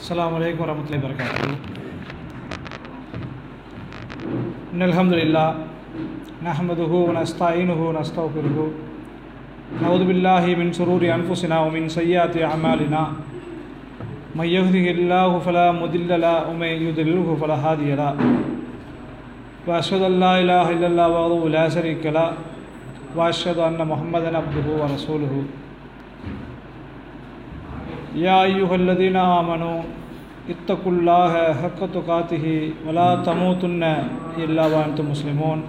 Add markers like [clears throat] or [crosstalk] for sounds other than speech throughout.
السلام عليكم ورحمة الله وبركاته إن الحمد لله نحمده ونستعينه ونستغفره نعوذ بالله من شرور أنفسنا ومن سيئات أعمالنا من يهده الله فلا مضل له ومن يضلله فلا هادي له وأشهد أن لا إله إلا الله وحده لا شريك له وأشهد أن محمدا عبده ورسوله يا أيها الذين آمنوا اتقوا الله حق تقاته ولا تموتن إلا وأنتم مسلمون.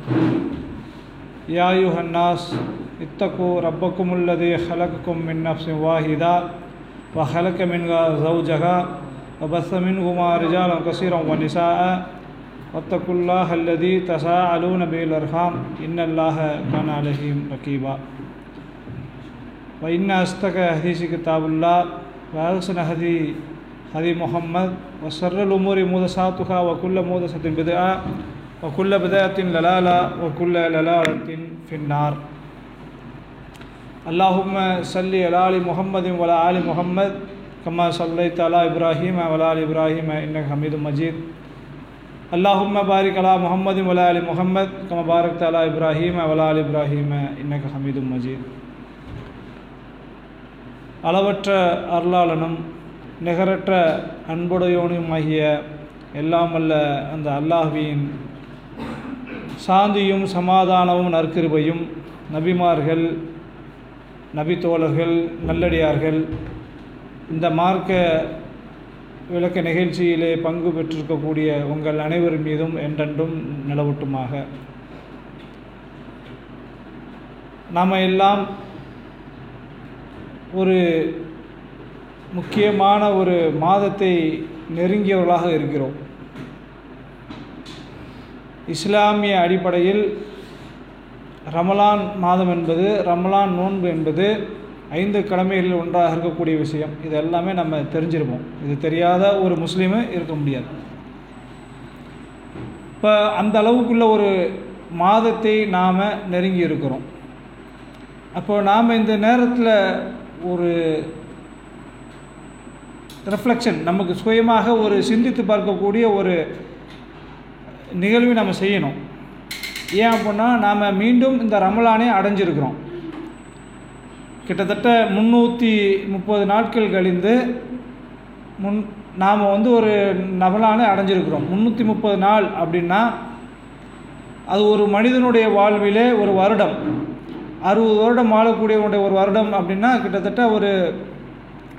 يا أيها الناس، اتقوا ربكم الذي خلقكم من نفس واحدة وخلق منها زوجها وبث منهما رجالا كثيرا ونساء. واتقوا الله الذي تساءلون به الأرحام. إن الله كان عليهم رقيبا. وإن أصدق الحديث كتاب الله وأحسن هدي هدي محمد وشر الأمور محدثاتها وكل محدثة بدعة وكل بدعة ضلالة وكل ضلالة في النار اللهم صل على آل محمد وعلى آل محمد كما صليت على إبراهيم وعلى آل إبراهيم إنك حميد مجيد اللهم بارك على محمد وعلى آل محمد كما باركت على إبراهيم وعلى آل إبراهيم إنك حميد مجيد அளவற்ற அருளாளனும் நிகரற்ற அன்புடையோனுமாகிய எல்லாம் அந்த அல்லாஹ்வின் சாந்தியும் சமாதானமும் நற்கிருபையும் நபிமார்கள் நபித்தோழர்கள் நல்லடியார்கள் இந்த மார்க்க விளக்க நிகழ்ச்சியிலே பங்கு பெற்றிருக்கக்கூடிய உங்கள் அனைவர் மீதும் என்றென்றும் நிலவட்டுமாக. நாம் எல்லாம் ஒரு முக்கியமான ஒரு மாதத்தை நெருங்கியவர்களாக இருக்கிறோம். இஸ்லாமிய அடிப்படையில் ரமலான் மாதம் என்பது ரமலான் நோன்பு என்பது ஐந்து கடமைகளில் ஒன்றாக இருக்கக்கூடிய விஷயம். இது எல்லாமே நம்ம தெரிஞ்சிருப்போம். இது தெரியாத ஒரு முஸ்லீமு இருக்க முடியாது. இப்போ அந்த அளவுக்குள்ள ஒரு மாதத்தை நாம் நெருங்கி இருக்கிறோம். அப்போ நாம் இந்த நேரத்தில் ஒரு ரிஃப்ளெக்ஷன் நமக்கு சுயமாக ஒரு சிந்தித்து பார்க்கக்கூடிய ஒரு நிகழ்வை நம்ம செய்யணும். ஏன் அப்படின்னா நாம் மீண்டும் இந்த ரமலானே அடைஞ்சிருக்கிறோம். கிட்டத்தட்ட முந்நூற்றி முப்பது நாட்கள் கழிந்து முன் நாம் வந்து ஒரு ரமலானே அடைஞ்சிருக்கிறோம். முந்நூற்றி முப்பது நாள் அப்படின்னா அது ஒரு மனிதனுடைய வாழ்விலே ஒரு வருடம். அறுபது வருடம் வாழக்கூடியவனுடைய ஒரு வருடம் அப்படின்னா கிட்டத்தட்ட ஒரு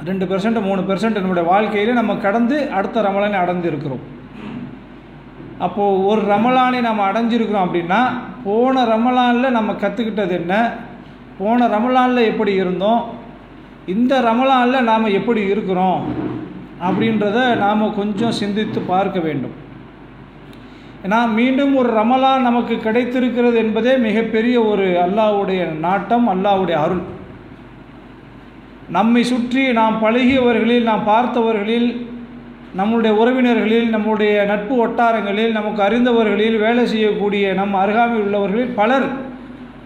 ரெண்டு பெர்சன்ட் மூணு பெர்சன்ட் நம்முடைய வாழ்க்கையில் நம்ம கடந்து அடுத்த ரமலானை அடைந்து இருக்கிறோம் அப்போது ஒரு ரமலானை நம்ம அடைஞ்சிருக்கிறோம் அப்படின்னா போன ரமலானில் நம்ம கற்றுக்கிட்டது என்ன? போன ரமலானில் எப்படி இருந்தோம்? இந்த ரமலானில் நாம் எப்படி இருக்கிறோம்? அப்படின்றத நாம் கொஞ்சம் சிந்தித்து பார்க்க வேண்டும். ஏன்னா மீண்டும் ஒரு ரமலான் நமக்கு கிடைத்திருக்கிறது என்பதே மிகப்பெரிய ஒரு அல்லாவுடைய நாட்டம் அல்லாவுடைய அருள். நம்மை சுற்றி நாம் பழகியவர்களில் நாம் பார்த்தவர்களில் நம்முடைய உறவினர்களில் நம்முடைய நட்பு வட்டாரங்களில் நமக்கு அறிந்தவர்களில் வேலை செய்யக்கூடிய நம் அருகாமையில் உள்ளவர்களில் பலர்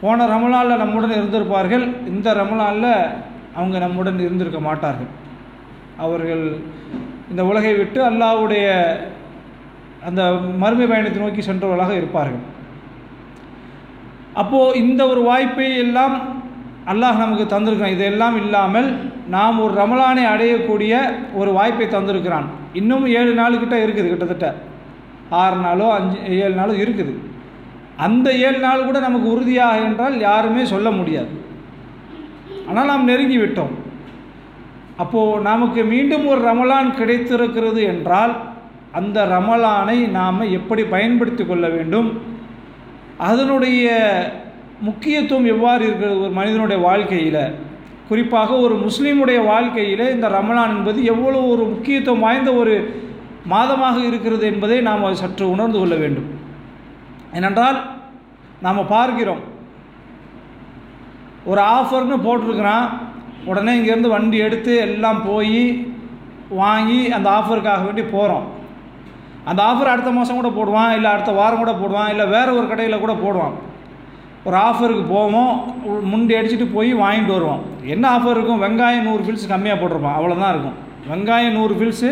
போன ரமலானில் நம்முடன் இருந்திருப்பார்கள். இந்த ரமலானில் அவங்க நம்முடன் இருந்திருக்க மாட்டார்கள். அவர்கள் இந்த உலகை விட்டு அல்லாவுடைய அந்த மறுமை பயணத்தை நோக்கி சென்றவர்களாக இருப்பார்கள். அப்போது இந்த ஒரு வாய்ப்பை எல்லாம் அல்லாஹ் நமக்கு தந்திருக்கிறான். இதெல்லாம் இல்லாமல் நாம் ஒரு ரமலானை அடையக்கூடிய ஒரு வாய்ப்பை தந்திருக்கிறான். இன்னும் ஏழு நாளுக்கிட்ட இருக்குது கிட்டத்தட்ட. ஆறு நாளோ அஞ்சு ஏழு நாளோ இருக்குது. அந்த ஏழு நாள் கூட நமக்கு உறுதியாக என்றால் யாருமே சொல்ல முடியாது. ஆனால் நாம் நெருங்கி விட்டோம் அப்போது நமக்கு மீண்டும் ஒரு ரமலான் கிடைத்திருக்கிறது என்றால் அந்த ரமலானை நாம் எப்படி பயன்படுத்தி கொள்ள வேண்டும்? அதனுடைய முக்கியத்துவம் எவ்வாறு இருக்கிறது ஒரு மனிதனுடைய வாழ்க்கையில்? குறிப்பாக ஒரு முஸ்லீமுடைய வாழ்க்கையில் இந்த ரமலான் என்பது எவ்வளோ ஒரு முக்கியத்துவம் வாய்ந்த ஒரு மாதமாக இருக்கிறது என்பதை நாம் சற்று உணர்ந்து கொள்ள வேண்டும். ஏனென்றால் நாம் பார்க்கிறோம். ஒரு ஆஃபர்னு போட்டிருக்கிறான். உடனே இங்கேருந்து வண்டி எடுத்து எல்லாம் போய் வாங்கி அந்த ஆஃபருக்காக வேண்டி போகிறோம் அந்த ஆஃபர் அடுத்த மாதம் கூட போடுவான் இல்லை அடுத்த வாரம் கூட போடுவான் இல்லை வேறு ஒரு கடையில் கூட போடுவான். ஒரு ஆஃபருக்கு போவோம் முண்டி அடிச்சுட்டு போய் வாங்கிட்டு வருவோம் என்ன ஆஃபர் இருக்கும்? வெங்காயம் நூறு பில்ஸ் கம்மியாக போட்டிருப்பான். அவ்வளோதான் இருக்கும். வெங்காயம் நூறு பில்ஸு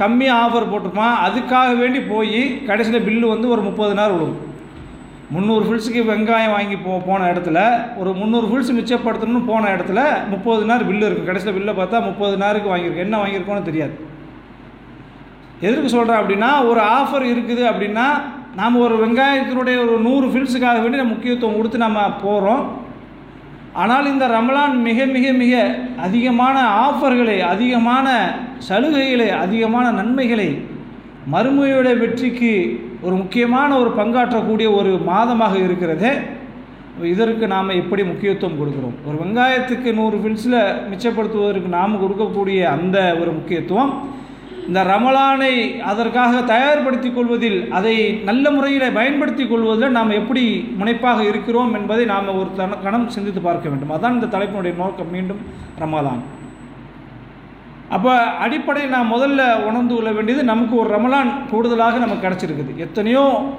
கம்மியாக ஆஃபர் போட்டிருப்பான். அதுக்காக வேண்டி போய் கடைசியில் பில்லு வந்து ஒரு முப்பது நாள் விழுவும் முந்நூறு ஃபில்ஸுக்கு வெங்காயம் வாங்கி போ போன இடத்துல ஒரு முந்நூறு ஃபில்ஸ் மிச்சப்படுத்தணும்னு போன இடத்துல முப்பது நாள் பில்லு இருக்கும். கடைசியில் பில்லை பார்த்தா முப்பது நேரத்துக்கு வாங்கியிருக்கோம் என்ன வாங்கியிருக்கோன்னு தெரியாது. எதற்கு சொல்கிறேன் அப்படின்னா ஒரு ஆஃபர் இருக்குது அப்படின்னா நாம் ஒரு வெங்காயத்தினுடைய ஒரு நூறு ஃபில்ஸுக்காக வேண்டி நம்ம முக்கியத்துவம் கொடுத்து நம்ம போகிறோம் ஆனால் இந்த ரமலான் மிக மிக மிக அதிகமான ஆஃபர்களை அதிகமான சலுகைகளை அதிகமான நன்மைகளை மறுமையோட வெற்றிக்கு ஒரு முக்கியமான ஒரு பங்காற்றக்கூடிய ஒரு மாதமாக இருக்கிறது. இதற்கு நாம் எப்படி முக்கியத்துவம் கொடுக்குறோம்? ஒரு வெங்காயத்துக்கு நூறு ஃபில்ஸில் மிச்சப்படுத்துவதற்கு நாம் கொடுக்கக்கூடிய அந்த ஒரு முக்கியத்துவம் இந்த ரமலானை அதற்காக தயார்படுத்திக் கொள்வதில் அதை நல்ல முறையில் பயன்படுத்தி கொள்வதில் நாம் எப்படி முனைப்பாக இருக்கிறோம் என்பதை நாம் ஒரு தன கணம் சிந்தித்து பார்க்க வேண்டும். அதான் இந்த தலைப்பினுடைய நோக்கம். மீண்டும் ரமலான். அப்போ அடிப்படையில் நான் முதல்ல உணர்ந்து கொள்ள வேண்டியது நமக்கு ஒரு ரமலான் கூடுதலாக நமக்கு கிடச்சிருக்குது. எத்தனையோ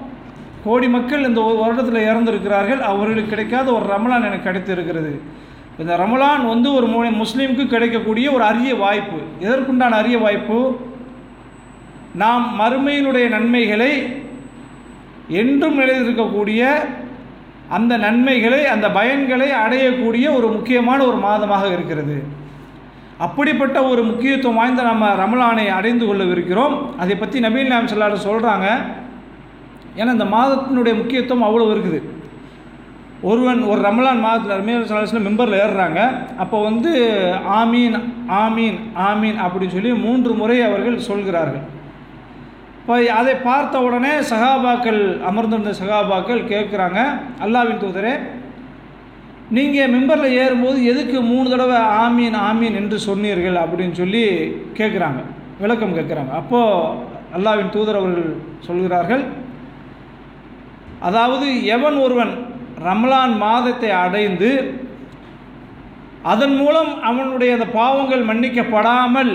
கோடி மக்கள் இந்த வருடத்தில் இறந்திருக்கிறார்கள். அவர்களுக்கு கிடைக்காத ஒரு ரமலான் எனக்கு கிடைத்திருக்கிறது. இந்த ரமலான் வந்து ஒரு மு- முஸ்லீமுக்கு கிடைக்கக்கூடிய ஒரு அரிய வாய்ப்பு. எதற்குண்டான அரிய வாய்ப்பு? நாம் மறுமையினுடைய நன்மைகளை என்றும் நிலைத்திருக்கக்கூடிய அந்த நன்மைகளை அந்த பயன்களை அடையக்கூடிய ஒரு முக்கியமான ஒரு மாதமாக இருக்கிறது. அப்படிப்பட்ட ஒரு முக்கியத்துவம் வாய்ந்த நம்ம ரமலானை அடைந்து கொள்ளவிருக்கிறோம். அதை பற்றி நபீல் நாம் சொல்லாரு சொல்கிறாங்க ஏன்னா இந்த மாதத்தினுடைய முக்கியத்துவம் அவ்வளோ இருக்குது. ஒருவன் ஒரு ரமலான் மாதத்தில் ரமீல் மெம்பரில் ஏறுறாங்க. அப்போ வந்து ஆமீன் ஆமீன் ஆமீன் அப்படின்னு சொல்லி மூன்று முறை அவர்கள் சொல்கிறார்கள். இப்போ அதை பார்த்த உடனே சகாபாக்கள் அமர்ந்திருந்த சகாபாக்கள் கேட்குறாங்க அல்லாவின் தூதரே நீங்கள் மெம்பரில் ஏறும்போது எதுக்கு மூணு தடவை ஆமீன் ஆமீன் என்று சொன்னீர்கள்? அப்படின்னு சொல்லி கேட்குறாங்க விளக்கம் கேட்குறாங்க. அப்போது அல்லாவின் தூதர் அவர்கள் சொல்கிறார்கள் அதாவது எவன் ஒருவன் ரமலான் மாதத்தை அடைந்து அதன் மூலம் அவனுடைய அந்த பாவங்கள் மன்னிக்கப்படாமல்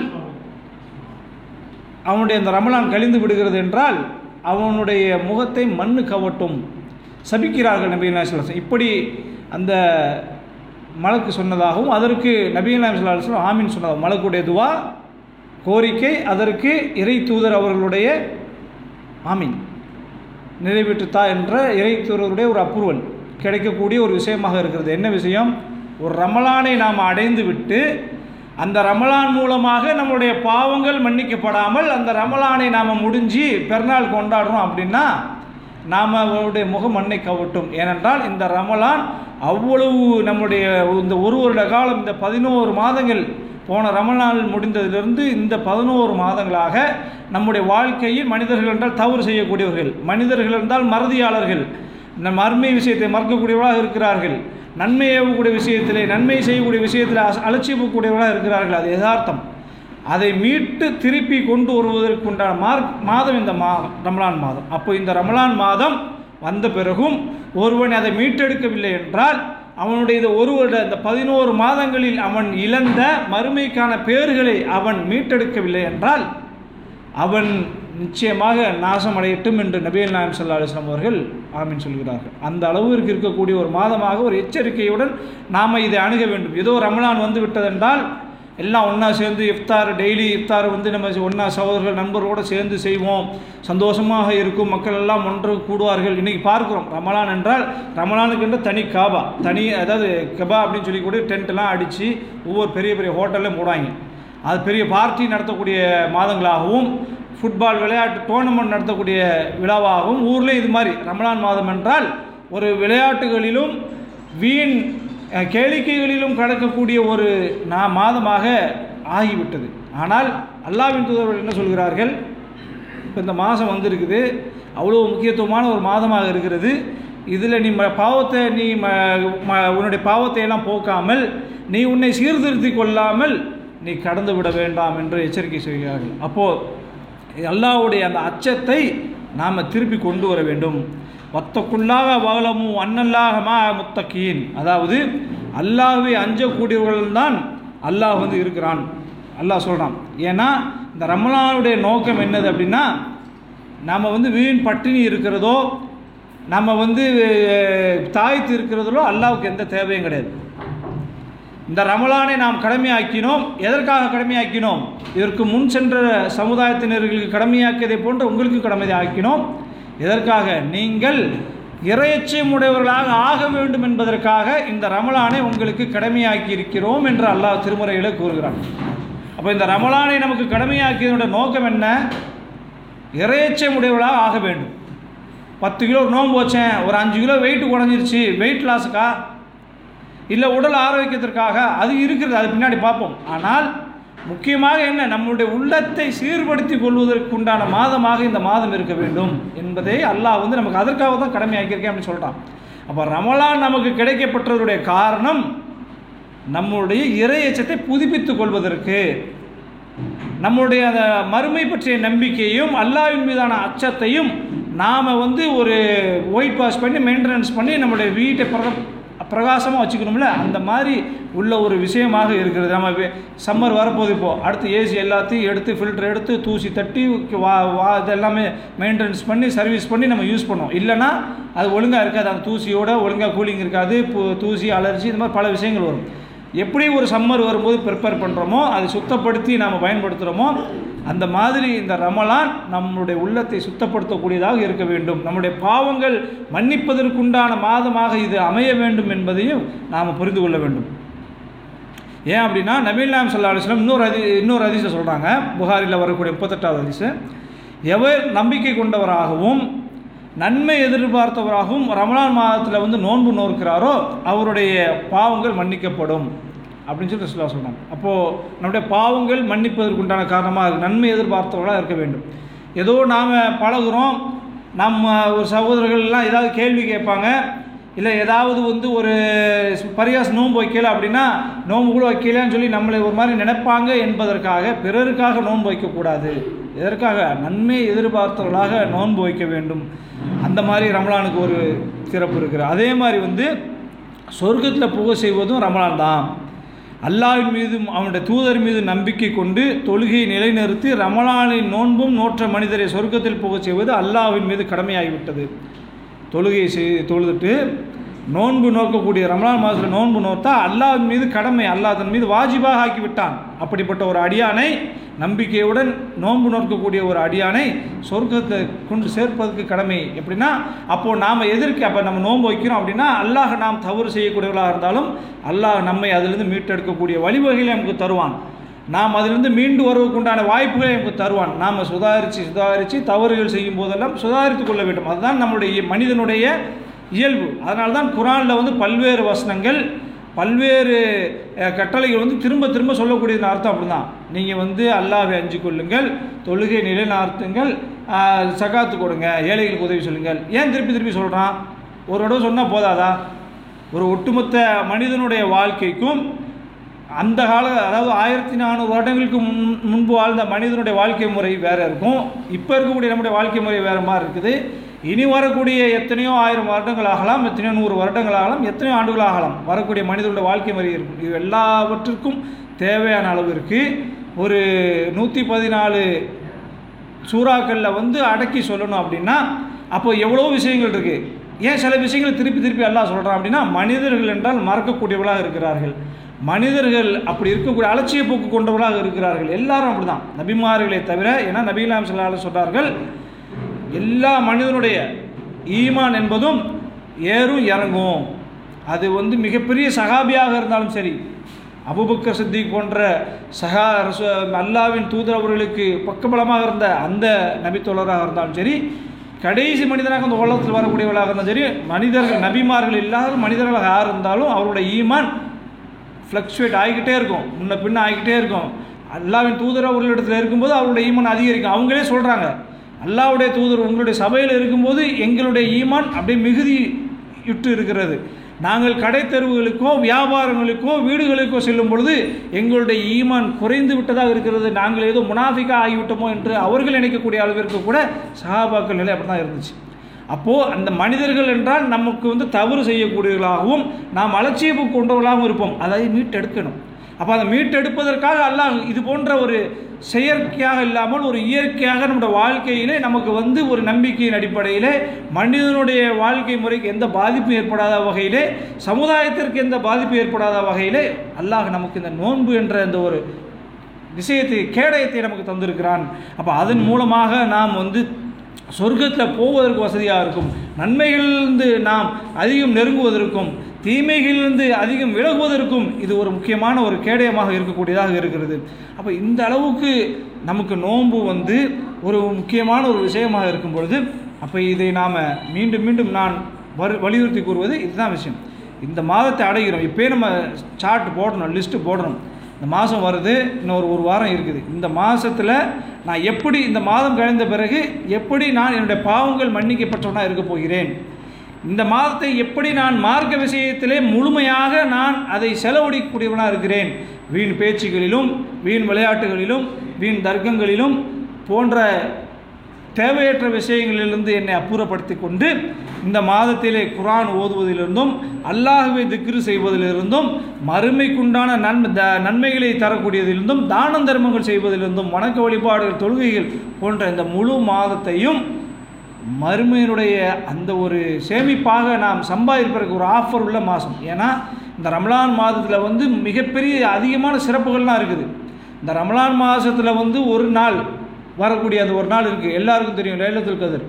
அவனுடைய அந்த ரமலான் கழிந்து விடுகிறது என்றால் அவனுடைய முகத்தை மண்ணு கவட்டும். சபிக்கிறார்கள் நபீல் நாயகம் இப்படி அந்த மலக்கு சொன்னதாகவும் அதற்கு நபீல் நாயகம் ஆமீன் சொன்னதாகவும் மலக்குடைய துவா கோரிக்கை அதற்கு இறை தூதர் அவர்களுடைய ஆமீன். நிறைவேற்றுத்தா என்ற இறை தூதருடைய ஒரு அப்ரூவல் கிடைக்கக்கூடிய ஒரு விஷயமாக இருக்கிறது. என்ன விஷயம்? ஒரு ரமலானை நாம் அடைந்து விட்டு அந்த ரமலான் மூலமாக நம்முடைய பாவங்கள் மன்னிக்கப்படாமல் அந்த ரமலானை நாம் முடிஞ்சு பெருநாள் கொண்டாடுறோம் அப்படின்னா நாம் அவருடைய முகம் மண்ணை கவட்டும். ஏனென்றால் இந்த ரமலான் அவ்வளவு நம்முடைய இந்த ஒரு வருட காலம் இந்த பதினோரு மாதங்கள் போன ரமலான் முடிந்ததிலிருந்து இந்த பதினோரு மாதங்களாக நம்முடைய வாழ்க்கையில் மனிதர்கள் என்றால் தவறு செய்யக்கூடியவர்கள் மனிதர்கள் என்றால் மறதியாளர்கள் இந்த மர்மை விஷயத்தை மறக்கக்கூடியவர்களாக இருக்கிறார்கள். நன்மை ஏவக்கூடிய விஷயத்திலே நன்மை செய்யக்கூடிய விஷயத்தில் அலட்சியப்படக்கூடியவர்களாக இருக்கிறார்கள். அது யதார்த்தம். அதை மீட்டு திருப்பி கொண்டு வருவதற்கு உண்டான மார்க் மாதம் இந்த மா ரமலான் மாதம். அப்போ இந்த ரமலான் மாதம் வந்த பிறகும் ஒருவன் அதை மீட்டெடுக்கவில்லை என்றால் அவனுடைய இந்த ஒரு வருட இந்த பதினோரு மாதங்களில் அவன் இழந்த மறுமைக்கான பேர்களை அவன் மீட்டெடுக்கவில்லை என்றால் அவன் நிச்சயமாக நாசமடையட்டும் என்று நபியல் நாயம் சல்லா அலிஸ்லாம் அவர்கள் ஆமீன் சொல்கிறார்கள். அந்த அளவிற்கு இருக்கக்கூடிய ஒரு மாதமாக ஒரு எச்சரிக்கையுடன் நாம் இதை அணுக வேண்டும். ஏதோ ரமலான் வந்து விட்டதென்றால் எல்லாம் ஒன்றா சேர்ந்து இஃப்தார் டெய்லி இஃப்தார் வந்து நம்ம ஒன்றா சகோதரர்கள் நண்பர்களோடு சேர்ந்து செய்வோம். சந்தோஷமாக இருக்கும். மக்கள் எல்லாம் ஒன்று கூடுவார்கள். இன்றைக்கி பார்க்குறோம். ரமலான் என்றால் ரமலானுக்கு தனி காபா தனி அதாவது கபா அப்படின்னு சொல்லி கூட டென்ட்லாம் அடித்து ஒவ்வொரு பெரிய பெரிய ஹோட்டல்லையும் போடுவாங்க. அது பெரிய பார்ட்டி நடத்தக்கூடிய மாதங்களாகவும் ஃபுட்பால் விளையாட்டு டோர்னமெண்ட் நடத்தக்கூடிய விழாவாகவும் ஊரில் இது மாதிரி. ரமலான் மாதம் என்றால் ஒரு விளையாட்டுகளிலும் வீண் கேளிக்கைகளிலும் கடக்கக்கூடிய ஒரு நா மாதமாக ஆகிவிட்டது. ஆனால் அல்லாவின் தூதர்கள் என்ன சொல்கிறார்கள்? இப்போ இந்த மாதம் வந்திருக்குது. அவ்வளோ முக்கியத்துவமான ஒரு மாதமாக இருக்கிறது. இதில் நீ ம- பாவத்தை நீ உன்னுடைய பாவத்தை எல்லாம் போக்காமல் நீ உன்னை சீர்திருத்தி கொள்ளாமல் நீ கடந்து விட வேண்டாம் என்று எச்சரிக்கை செய்கிறார்கள். அப்போது அல்லாஹ்வுடைய அந்த அச்சத்தை நாம் திருப்பி கொண்டு வர வேண்டும். வத்தக்குள்ளாக வாழமும் அன்னல்லாகமா முத்தக்கீன் அதாவது அல்லாஹுவை அஞ்சக்கூடியவர்கள் தான் அல்லாஹ் வந்து இருக்கிறான். அல்லாஹ் சொல்கிறான் ஏன்னா இந்த ரமலானுடைய நோக்கம் என்னது அப்படின்னா நாம் வந்து வீண் பட்டினி இருக்கிறதோ நம்ம வந்து தாய்த்து இருக்கிறதோ அல்லாவுக்கு எந்த தேவையும் கிடையாது. இந்த ரமலானை நாம் கடமையாக்கினோம். எதற்காக கடமையாக்கினோம்? இதற்கு முன் சென்ற சமுதாயத்தினர்களுக்கு கடமையாக்கியதை போன்று உங்களுக்கு கடமையாக்கினோம் எதற்காக? நீங்கள் இறையச்சம் உடையவர்களாக ஆக வேண்டும் என்பதற்காக இந்த ரமலானை உங்களுக்கு கடமையாக்கி இருக்கிறோம் என்று அல்லாஹ் திருமுறையில் கூறுகிறான். அப்போ இந்த ரமலானை நமக்கு கடமையாக்கியதோட நோக்கம் என்ன? இறையச்சம் உடையவர்களாக ஆக வேண்டும். பத்து கிலோ நோன்பு வச்சேன். ஒரு அஞ்சு கிலோ வெயிட் குறைஞ்சிருச்சு. வெயிட் லாஸுக்கா இல்லை உடல் ஆரோக்கியத்திற்காக அது இருக்கிறது அது பின்னாடி பார்ப்போம். ஆனால் முக்கியமாக என்ன நம்முடைய உள்ளத்தை சீர்படுத்தி கொள்வதற்குண்டான மாதமாக இந்த மாதம் இருக்க வேண்டும் என்பதை அல்லாஹ் வந்து நமக்கு அதற்காக தான் கடமையாக்கியிருக்கேன் அப்படின்னு சொல்கிறான் அப்போ ரமலான் நமக்கு கிடைக்கப்பட்டதனுடைய காரணம் நம்முடைய இறை எச்சத்தை புதுப்பித்துக் கொள்வதற்கு நம்முடைய அந்த மறுமை பற்றிய நம்பிக்கையும் அல்லாவின் மீதான அச்சத்தையும் நாம் வந்து ஒரு ஒயிட் வாஷ் பண்ணி மெயின்டெனன்ஸ் பண்ணி நம்முடைய வீட்டை பிர பிரகாசமாக வச்சுக்கணும்ல? அந்த மாதிரி உள்ள ஒரு விஷயமாக இருக்கிறது. நம்ம சம்மர் வரப்போது இப்போது அடுத்து ஏசி எல்லாத்தையும் எடுத்து ஃபில்டர் எடுத்து தூசி தட்டி வா வா இதெல்லாமே மெயின்டெனன்ஸ் பண்ணி சர்வீஸ் பண்ணி நம்ம யூஸ் பண்ணோம் இல்லைன்னா அது ஒழுங்காக இருக்காது. அந்த தூசியோட ஒழுங்காக கூலிங் இருக்காது. தூசி அலர்ஜி இந்த மாதிரி பல விஷயங்கள் வரும். எப்படி ஒரு சம்மர் வரும்போது ப்ரிப்பேர் பண்ணுறோமோ அதை சுத்தப்படுத்தி நாம் பயன்படுத்துகிறோமோ அந்த மாதிரி இந்த ரமலான் நம்முடைய உள்ளத்தை சுத்தப்படுத்தக்கூடியதாக இருக்க வேண்டும். நம்முடைய பாவங்கள் மன்னிப்பதற்குண்டான மாதமாக இது அமைய வேண்டும் என்பதையும் நாம் புரிந்து கொள்ள வேண்டும். ஏன் அப்படின்னா நபீல் நாம் சல்லா அலிஸ்லாம் இன்னொரு அதி இன்னொரு அதிசை சொல்கிறாங்க புகாரில் வரக்கூடிய முப்பத்தெட்டாவது அதிசை எவர் நம்பிக்கை கொண்டவராகவும் நன்மை எதிர்பார்த்தவராகவும் ரமலான் மாதத்தில் வந்து நோன்பு நோக்கிறாரோ அவருடைய பாவங்கள் மன்னிக்கப்படும். அப்படின்னு சொல்லி ரசூலுல்லாஹ் சொல்கிறாங்க அப்போது நம்முடைய பாவங்கள் மன்னிப்பதற்குண்டான காரணமாக இருக்குது நன்மை எதிர்பார்த்தவர்களாக இருக்க வேண்டும். ஏதோ நாம் பழகுறோம் நம்ம ஒரு சகோதரர்கள் எல்லாம் ஏதாவது கேள்வி கேட்பாங்க இல்லை ஏதாவது வந்து ஒரு பரியாச நோன்பு வைக்கல அப்படின்னா நோன்பு கூட வைக்கலன்னு சொல்லி நம்மளை ஒரு மாதிரி நினைப்பாங்க என்பதற்காக பிறருக்காக நோன்பு வைக்கக்கூடாது. எதற்காக? நன்மை எதிர்பார்த்தவர்களாக நோன்பு வைக்க வேண்டும். அந்த மாதிரி ரமலானுக்கு ஒரு சிறப்பு இருக்குது அதே மாதிரி வந்து சொர்க்கத்தில் புகை செய்வதும் ரமலான் தான். அல்லாவின் மீதும் அவனுடைய தூதர் மீது நம்பிக்கை கொண்டு தொழுகையை நிலைநிறுத்தி ரமலானின் நோன்பும் நோற்ற மனிதரை சொர்க்கத்தில் புகச் செய்வது அல்லாவின் மீது கடமையாகிவிட்டது. தொழுகையை செய் தொழுதுட்டு நோன்பு நோக்கக்கூடிய ரமலான் மாதத்தில் நோன்பு நோத்தா அல்லாஹ் மீது கடமை அல்லாஹ் தன் மீது வாஜிபாக ஆக்கி விட்டான் அப்படிப்பட்ட ஒரு அடியானை நம்பிக்கையுடன் நோன்பு நோக்கக்கூடிய ஒரு அடியானை சொர்க்கத்தை கொண்டு சேர்ப்பதற்கு கடமை. எப்படின்னா அப்போது நாம் எதிர்க்க அப்போ நம்ம நோன்பு வைக்கிறோம் அப்படின்னா அல்லாஹ் நாம் தவறு செய்யக்கூடியவர்களாக இருந்தாலும் அல்லாஹ் நம்மை அதிலிருந்து மீட்டெடுக்கக்கூடிய வழிவகைகளை நமக்கு தருவான். நாம் அதிலிருந்து மீண்டு வருவதற்கு உண்டான வாய்ப்புகளை நமக்கு தருவான். நாம் சுதாரித்து சுதாரித்து தவறுகள் செய்யும் போதெல்லாம் சுதாரித்து கொள்ள வேண்டும். அதுதான் நம்முடைய மனிதனுடைய இயல்பு. அதனால தான் குரானில் வந்து பல்வேறு வசனங்கள் பல்வேறு கட்டளைகள் வந்து திரும்ப திரும்ப சொல்லக்கூடிய அர்த்தம் அப்படிதான். நீங்கள் வந்து அல்லாவை அஞ்சு கொள்ளுங்கள் தொழுகை நிலைநார்த்துங்கள் சகாத்து கொடுங்க ஏழைகளுக்கு உதவி சொல்லுங்கள். ஏன் திருப்பி திருப்பி சொல்கிறான் ஒரு தடவை சொன்னால் போதாதா? ஒரு ஒட்டுமொத்த மனிதனுடைய வாழ்க்கைக்கும் அந்த கால அதாவது ஆயிரத்தி நானூறு வருடங்களுக்கு முன் முன்பு வாழ்ந்த மனிதனுடைய வாழ்க்கை முறை வேறு இருக்கும். இப்போ இருக்கக்கூடிய நம்முடைய வாழ்க்கை முறை வேறு மாதிரி இருக்குது. இனி வரக்கூடிய எத்தனையோ ஆயிரம் வருடங்கள் ஆகலாம் எத்தனையோ நூறு வருடங்கள் ஆகலாம் எத்தனையோ ஆண்டுகள் ஆகலாம் வரக்கூடிய மனிதனுடைய வாழ்க்கை முறை இருக்கும். இது எல்லாவற்றிற்கும் தேவையான அளவிற்கு ஒரு நூற்றி பதினாலு சூறாக்களில் வந்து அடக்கி சொல்லணும் அப்படின்னா அப்போ எவ்வளோ விஷயங்கள் இருக்குது ஏன் சில விஷயங்கள் திருப்பி திருப்பி எல்லாம் சொல்கிறான் அப்படின்னா மனிதர்கள் என்றால் மறக்கக்கூடியவர்களாக இருக்கிறார்கள். மனிதர்கள் அப்படி இருக்கக்கூடிய அலட்சிய போக்கு கொண்டவர்களாக இருக்கிறார்கள். எல்லாரும் அப்படிதான். நபிமார்களை தவிர ஏன்னா நபிலாம் சொல்லால சொல்கிறார்கள் எல்லா மனிதனுடைய ஈமான் என்பதும் ஏறும் இறங்கும். அது வந்து மிகப்பெரிய சகாபியாக இருந்தாலும் சரி அபுபக்க சித்திக் போன்ற சகா அரசு அல்லாவின் தூதர் அவர்களுக்கு பக்கபலமாக இருந்த அந்த நபித்தோழராக இருந்தாலும் சரி கடைசி மனிதனாக அந்த உலகத்தில் வரக்கூடியவர்களாக இருந்தாலும் சரி மனிதர்கள் நபிமார்கள் இல்லாத மனிதர்களாக யார் இருந்தாலும் அவருடைய ஈமான் ஃப்ளக்சுவேட் ஆகிக்கிட்டே இருக்கும். முன்ன பின்ன ஆகிக்கிட்டே இருக்கும். அல்லாவின் தூதர் அவர்களிடத்தில் இருக்கும்போது அவருடைய ஈமான் அதிகரிக்கும். அவங்களே சொல்கிறாங்க அல்லாவுடைய தூதர் உங்களுடைய சபையில் இருக்கும்போது எங்களுடைய ஈமான் அப்படியே மிகுதி இட்டு இருக்கிறது. நாங்கள் கடை தெருவுகளுக்கோ வியாபாரங்களுக்கோ வீடுகளுக்கோ செல்லும் பொழுது எங்களுடைய ஈமான் குறைந்து விட்டதாக இருக்கிறது. நாங்கள் ஏதோ முனாஃபிக்கா ஆகிவிட்டோமோ என்று அவர்கள் நினைக்கக்கூடிய அளவிற்கு கூட சகாபாக்கள் நிலை அப்படி தான் இருந்துச்சு. அப்போது அந்த மனிதர்கள் என்றால் நமக்கு வந்து தவறு செய்யக்கூடியவர்களாகவும் நாம் அலட்சியப்பு கொண்டவர்களாகவும் இருப்போம். அதை மீட்டெடுக்கணும். அப்போ அதை மீட்டெடுப்பதற்காக அல்லாஹ் இது போன்ற ஒரு செயற்கையாக இல்லாமல் ஒரு இயற்கையாக நம்முடைய வாழ்க்கையிலே நமக்கு வந்து ஒரு நம்பிக்கையின் அடிப்படையிலே மனிதனுடைய வாழ்க்கை முறைக்கு எந்த பாதிப்பும் ஏற்படாத வகையிலே சமுதாயத்திற்கு எந்த பாதிப்பு ஏற்படாத வகையிலே அல்லாஹ் நமக்கு இந்த நோன்பு என்ற இந்த ஒரு விஷயத்தை கேடயத்தை நமக்கு தந்திருக்கிறான். அப்போ அதன் மூலமாக நாம் வந்து சொர்க்கத்தில் போவதற்கு வசதியாக இருக்கும் நன்மைகளிலிருந்து நாம் அதிகம் நெருங்குவதற்கும் தீமைகளிலிருந்து அதிகம் விலகுவதற்கும் இது ஒரு முக்கியமான ஒரு கேடயமாக இருக்கக்கூடியதாக இருக்கிறது. அப்போ இந்த அளவுக்கு நமக்கு நோன்பு வந்து ஒரு முக்கியமான ஒரு விஷயமாக இருக்கும் பொழுது அப்போ இதை நாம் மீண்டும் மீண்டும் நான் வரு வலியுறுத்தி கூறுவது இதுதான் விஷயம். இந்த மாதத்தை அடைகிறோம். இப்போயே நம்ம சார்ட் போடணும் லிஸ்ட்டு போடணும். இந்த மாதம் வருது இன்னொரு ஒரு வாரம் இருக்குது. இந்த மாதத்தில் நான் எப்படி இந்த மாதம் கழிந்த பிறகு எப்படி நான் என்னுடைய பாவங்கள் மன்னிக்கப்பட்டவனாக இருக்க போகிறேன்? இந்த மாதத்தை எப்படி நான் மார்க்க விஷயத்திலே முழுமையாக நான் அதை செலவழிக்கக்கூடியவனாக இருக்கிறேன்? வீண் பேச்சுகளிலும் வீண் விளையாட்டுகளிலும் வீண் தர்க்கங்களிலும் போன்ற தேவையற்ற விஷயங்களிலிருந்து என்னை அப்புறப்படுத்தி கொண்டு இந்த மாதத்திலே குரான் ஓதுவதிலிருந்தும் அல்லாஹுவை திக்ரு செய்வதிலிருந்தும் மறுமைக்குண்டான நன்மை த நன்மைகளை தரக்கூடியதிலிருந்தும் தான தர்மங்கள் செய்வதிலிருந்தும் வணக்க வழிபாடுகள் தொழுகைகள் போன்ற இந்த முழு மாதத்தையும் மறுமையினுடைய அந்த ஒரு சேமிப்பாக நாம் சம்பாதிப்பதற்கு ஒரு ஆஃபர் உள்ள மாதம். ஏன்னா இந்த ரமலான் மாதத்தில் வந்து மிகப்பெரிய அதிகமான சிறப்புகள்லாம் இருக்குது. இந்த ரமலான் மாதத்தில் வந்து ஒரு நாள் வரக்கூடிய அந்த ஒரு நாள் இருக்குது எல்லாருக்கும் தெரியும் லைலத்துல் கதிர்.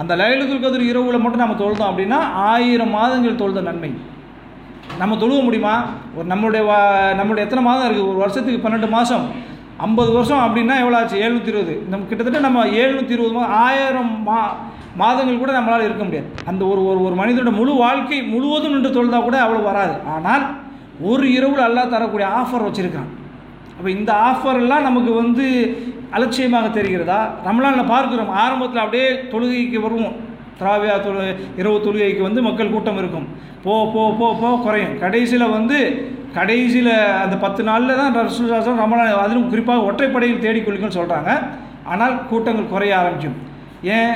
அந்த லைலத்துல் கதிர் இரவுல மட்டும் நம்ம தொழுதோம் அப்படின்னா ஆயிரம் மாதங்கள் தொழுத நன்மை. நம்ம தொழுவ முடியுமா? ஒரு நம்மளுடைய வா நம்மளுடைய எத்தனை மாதம் இருக்குது ஒரு வருஷத்துக்கு பன்னெண்டு மாதம். ஐம்பது வருஷம் அப்படின்னா எவ்வளோ ஆச்சு? எழுநூற்றி இருபது. நம்ம கிட்டத்தட்ட நம்ம எழுநூற்றி இருபது மா ஆயிரம் மா மாதங்கள் கூட நம்மளால் இருக்க முடியாது. அந்த ஒரு ஒரு ஒரு மனிதனோட முழு வாழ்க்கை முழுவதும் நின்று தொழுந்தால் கூட அவ்வளோ வராது. ஆனால் ஒரு இரவில் அல்லா தரக்கூடிய ஆஃபர் வச்சுருக்கான். அப்போ இந்த ஆஃபர்லாம் நமக்கு வந்து அலட்சியமாக தெரிகிறதா? நம்மளால் பார்க்குறோம். ஆரம்பத்தில் அப்படியே தொழுகைக்கு வருவோம். திராவியா தொழு இரவு தொழுகைக்கு வந்து மக்கள் கூட்டம் இருக்கும். போ போ போ போ குறையும். கடைசியில் வந்து கடைசியில் அந்த பத்து நாளில் தான் ரசூல் ரமலான் அதிலும் குறிப்பாக ஒற்றைப்படையில் தேடிக்கொள்ளுங்கன்னு சொல்கிறாங்க ஆனால் கூட்டங்கள் குறைய ஆரம்பிக்கும் ஏன்?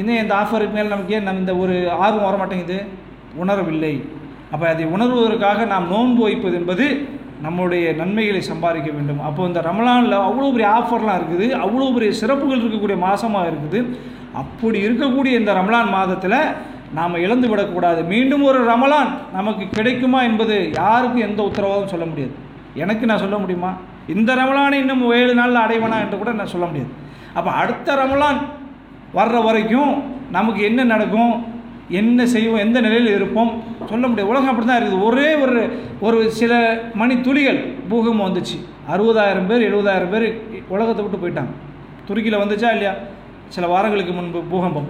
இன்னும் இந்த ஆஃபருக்கு மேலே நமக்கு ஏன் நம்ம இந்த ஒரு ஆர்வம் வர மாட்டேங்குது உணரவில்லை. அப்போ அதை உணர்வதற்காக நாம் நோன்பு வைப்பது என்பது நம்முடைய நன்மைகளை சம்பாதிக்க வேண்டும். அப்போ இந்த ரமலானில் அவ்வளோ பெரிய ஆஃபர்லாம் இருக்குது. அவ்வளோ பெரிய சிறப்புகள் இருக்கக்கூடிய மாதமாக இருக்குது. அப்படி இருக்கக்கூடிய இந்த ரமலான் மாதத்தில் நாம் இழந்து விடக்கூடாது. மீண்டும் ஒரு ரமலான் நமக்கு கிடைக்குமா என்பது யாருக்கும் எந்த உத்தரவாதம் சொல்ல முடியாது. எனக்கு நான் சொல்ல முடியுமா? இந்த ரமலானை இன்னும் ஏழு நாளில் அடைவனா என்று கூட நான் சொல்ல முடியாது. அப்போ அடுத்த ரமலான் வர்ற வரைக்கும் நமக்கு என்ன நடக்கும்? என்ன செய்வோம்? எந்த நிலையில் இருப்போம்? சொல்ல முடியாது. உலகம் அப்படி தான் இருக்குது. ஒரே ஒரு ஒரு சில மணி துளிகள் பூகம்பம் வந்துச்சு. அறுபதாயிரம் பேர் எழுபதாயிரம் பேர் உலகத்தை விட்டு போயிட்டாங்க. துருக்கியில் வந்துச்சா இல்லையா? சில வாரங்களுக்கு முன்பு பூகம்பம்.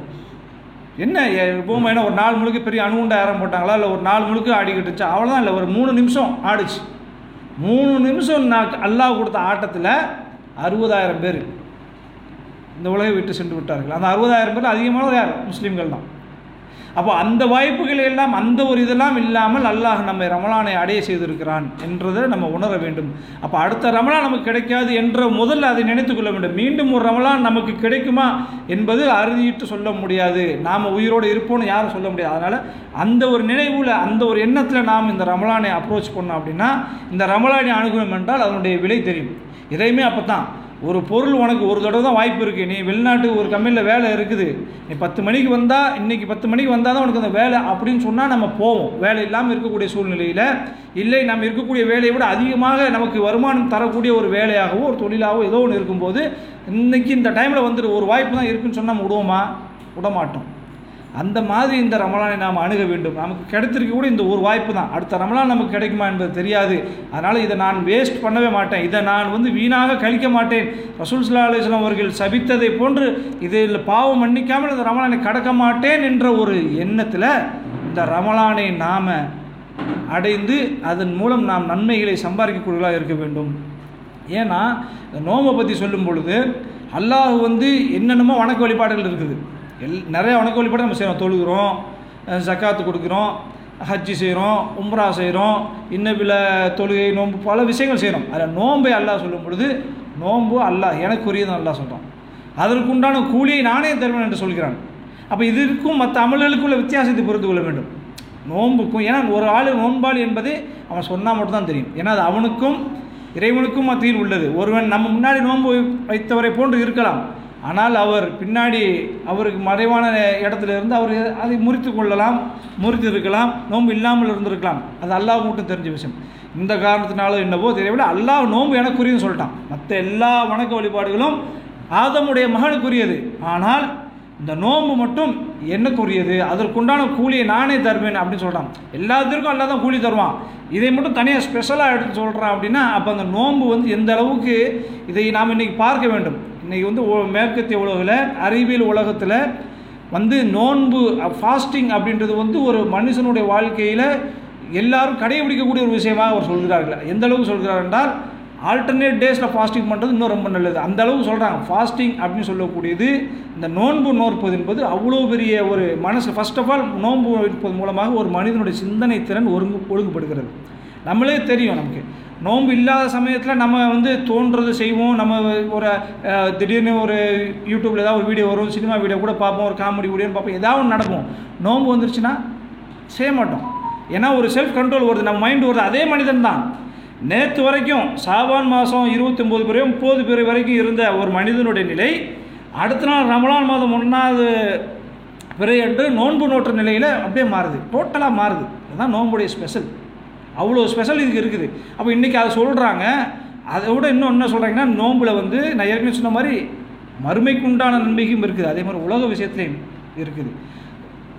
என்ன எ- பூகம்பம் என்ன ஒரு நாள் முழுக்க பெரிய அணுகுண்ட ஆரம் போட்டாங்களா? இல்லை ஒரு நாள் முழுக்க ஆடிக்கிட்டுச்சா? அவ்வளோதான் இல்லை ஒரு மூணு நிமிஷம் ஆடுச்சு. மூணு நிமிஷம் நான் அல்லாஹ் கொடுத்த ஆட்டத்தில் அறுபதாயிரம் பேர் இந்த உலகை விட்டு சென்று விட்டார்கள். அந்த அறுபதாயிரம் பேர் அதிகமானது யார்? முஸ்லீம்கள் தான். அப்போ அந்த வாய்ப்புகள் எல்லாம் அந்த ஒரு இதெல்லாம் இல்லாமல் அல்லாஹ் நம்மை ரமலானை அடைய செய்திருக்கிறான் என்றதை நம்ம உணர வேண்டும். அப்போ அடுத்த ரமலான் நமக்கு கிடைக்காது என்ற முதல்ல அதை நினைத்து கொள்ள வேண்டும். மீண்டும் ஒரு ரமலான் நமக்கு கிடைக்குமா என்பது அறுதியிட்டு சொல்ல முடியாது. நாம் உயிரோடு இருப்போம்னு யாரும் சொல்ல முடியாது. அதனால் அந்த ஒரு நினைவில் அந்த ஒரு எண்ணத்தில் நாம் இந்த ரமலானை அப்ரோச் பண்ணோம் அப்படின்னா இந்த ரமலானை அணுகணும் என்றால் அதனுடைய விலை தெரியும். இதையுமே அப்போ தான் ஒரு பொருள் உனக்கு ஒரு தடவை தான் வாய்ப்பு இருக்குது நீ வெளிநாட்டு ஒரு கம்பெனியில் வேலை இருக்குது. நீ பத்து மணிக்கு வந்தால் இன்றைக்கி பத்து மணிக்கு வந்தால் தான் உனக்கு அந்த வேலை அப்படின்னு சொன்னால் நம்ம போவோம். வேலை இல்லாமல் இருக்கக்கூடிய சூழ்நிலையில் இல்லை நம்ம இருக்கக்கூடிய வேலையை விட அதிகமாக நமக்கு வருமானம் தரக்கூடிய ஒரு வேலையாகவோ ஒரு தொழிலாகவோ ஏதோ ஒன்று இருக்கும்போது இன்றைக்கி இந்த டைமில் வந்துட்டு ஒரு வாய்ப்பு தான் இருக்குன்னு சொன்னால் நம்ம விடுவோமா? விட மாட்டோம் அந்த மாதிரி இந்த ரமலானை நாம் அணுக வேண்டும். நமக்கு கிடைத்திருக்க கூட இந்த ஒரு வாய்ப்பு தான். அடுத்த ரமலான் நமக்கு கிடைக்குமா என்பது தெரியாது. அதனால் இதை நான் வேஸ்ட் பண்ணவே மாட்டேன். இதை நான் வந்து வீணாக கழிக்க மாட்டேன். ரசூல் சுல்லா அலுவலாம் அவர்கள் சபித்ததை போன்று இதில் பாவம் மன்னிக்காமல் இந்த ரமலானை கடக்க மாட்டேன் என்ற ஒரு எண்ணத்தில் இந்த ரமலானை நாம் அடைந்து அதன் மூலம் நாம் நன்மைகளை சம்பாதிக்கக்கூடியவர்களாக இருக்க வேண்டும். ஏன்னா இந்த நோம்பை பற்றி சொல்லும் பொழுது அல்லாஹ் வந்து என்னென்னமோ வணக்க வழிபாடுகள் இருக்குது. எல் நிறைய வணக்க வழிபாடு நம்ம செய்கிறோம் தொழுகிறோம் ஜக்காத்து கொடுக்குறோம் ஹஜ்ஜி செய்கிறோம் உம்ரா செய்கிறோம் இன்னும் பில தொழுகை நோன்பு பல விஷயங்கள் செய்கிறோம் அதில் நோன்பை அல்லாஹ் சொல்லும் பொழுது நோன்பு அல்லாஹ் எனக்குரியதும் அல்லாஹ் சொல்கிறான் அதற்குண்டான கூலியை நானே தருவேன் என்று சொல்கிறான். அப்போ இதற்கும் மற்ற அமல்களுக்குள்ள வித்தியாசத்தை புரிந்து கொள்ள வேண்டும். நோன்புக்கும் ஏன்னா ஒரு ஆள் நோன்பாளி என்பது அவன் சொன்னால் மட்டும்தான் தெரியும். ஏன்னா அது அவனுக்கும் இறைவனுக்கும் மத்தியில் உள்ளது. ஒருவன் நம்ம முன்னாடி நோன்பு வைத்தவரை போன்று இருக்கலாம். ஆனால் அவர் பின்னாடி அவருக்கு மறைவான இடத்துல இருந்து அவர் அதை முறித்து கொள்ளலாம் முறித்து இருக்கலாம் நோன்பு இல்லாமல் இருந்திருக்கலாம். அது அல்லாஹ் மட்டும் தெரிஞ்ச விஷயம். இந்த காரணத்தினாலும் என்னவோ தெரியவில்லை. அல்லாஹ் நோன்பு எனக்குரியதுன்னு சொல்லிட்டான். மற்ற எல்லா வணக்க வழிபாடுகளும் ஆதமுடைய மகனுக்குரியது. ஆனால் இந்த நோன்பு மட்டும் என்னக்குரியது? அதற்குண்டான கூலியை நானே தருவேன் அப்படின்னு சொல்கிறான் எல்லாத்திற்கும் அல்லா தான் கூலி தருவான். இதை மட்டும் தனியாக ஸ்பெஷலாக எடுத்து சொல்கிறான் அப்படின்னா அப்போ அந்த நோன்பு வந்து எந்த அளவுக்கு இதை நாம் இன்றைக்கி பார்க்க வேண்டும். இன்றைக்கி வந்து மேற்கத்திய உலகில் அறிவியல் உலகத்தில் வந்து நோன்பு ஃபாஸ்டிங் அப்படின்றது வந்து ஒரு மனுஷனுடைய வாழ்க்கையில் எல்லாரும் கடைபிடிக்கக்கூடிய ஒரு விஷயமாக அவர் சொல்கிறார்கள். எந்த அளவுக்கு சொல்கிறார் என்றால் ஆல்டர்னேட் டேஸில் ஃபாஸ்டிங் பண்ணுறது இன்னும் ரொம்ப நல்லது. அந்த அளவுக்கு சொல்கிறாங்க ஃபாஸ்டிங் அப்படின்னு சொல்லக்கூடியது இந்த நோன்பு நோற்பது என்பது அவ்வளோ பெரிய ஒரு மனசு. ஃபர்ஸ்ட் ஆஃப் ஆல் நோன்பு இருப்பது மூலமாக ஒரு மனிதனுடைய சிந்தனை திறன் ஒருங்கு ஒழுங்குபடுகிறது. நம்மளே தெரியும் நமக்கு. நோன்பு இல்லாத சமயத்தில் நம்ம வந்து தோன்றது செய்வோம். நம்ம ஒரு திடீர்னு ஒரு யூடியூப்பில் ஏதாவது ஒரு வீடியோ வரும் சினிமா வீடியோ கூட பார்ப்போம் ஒரு காமெடி வீடியோன்னு பார்ப்போம் ஏதாவது ஒன்று நடக்கும். நோன்பு வந்துருச்சுன்னா செய்ய மாட்டோம். ஏன்னா ஒரு செல்ஃப் கண்ட்ரோல் வருது நம்ம மைண்ட் வருது அதே மனிதன் தான். நேற்று வரைக்கும் சாபான் மாதம் இருபத்தொம்போது பேரையும் முப்பது பேர் வரைக்கும் இருந்த ஒரு மனிதனுடைய நிலை அடுத்த நாள் ரமலான் மாதம் ஒன்றாவது பிறையன்று நோன்பு நோட்டுற நிலையில் அப்படியே மாறுது. டோட்டலாக மாறுது. அதுதான் நோன்புடைய ஸ்பெஷல் அவ்வளோ ஸ்பெஷல் இதுக்கு இருக்குது. அப்போ இன்றைக்கி அதை சொல்கிறாங்க அதை விட இன்னும் என்ன சொல்கிறாங்கன்னா நோம்பில் வந்து நான் ஏற்கனவே சொன்ன மாதிரி மறுமைக்கு உண்டான நன்மைக்கும் இருக்குது. அதே மாதிரி உலக விஷயத்துலையும் இருக்குது.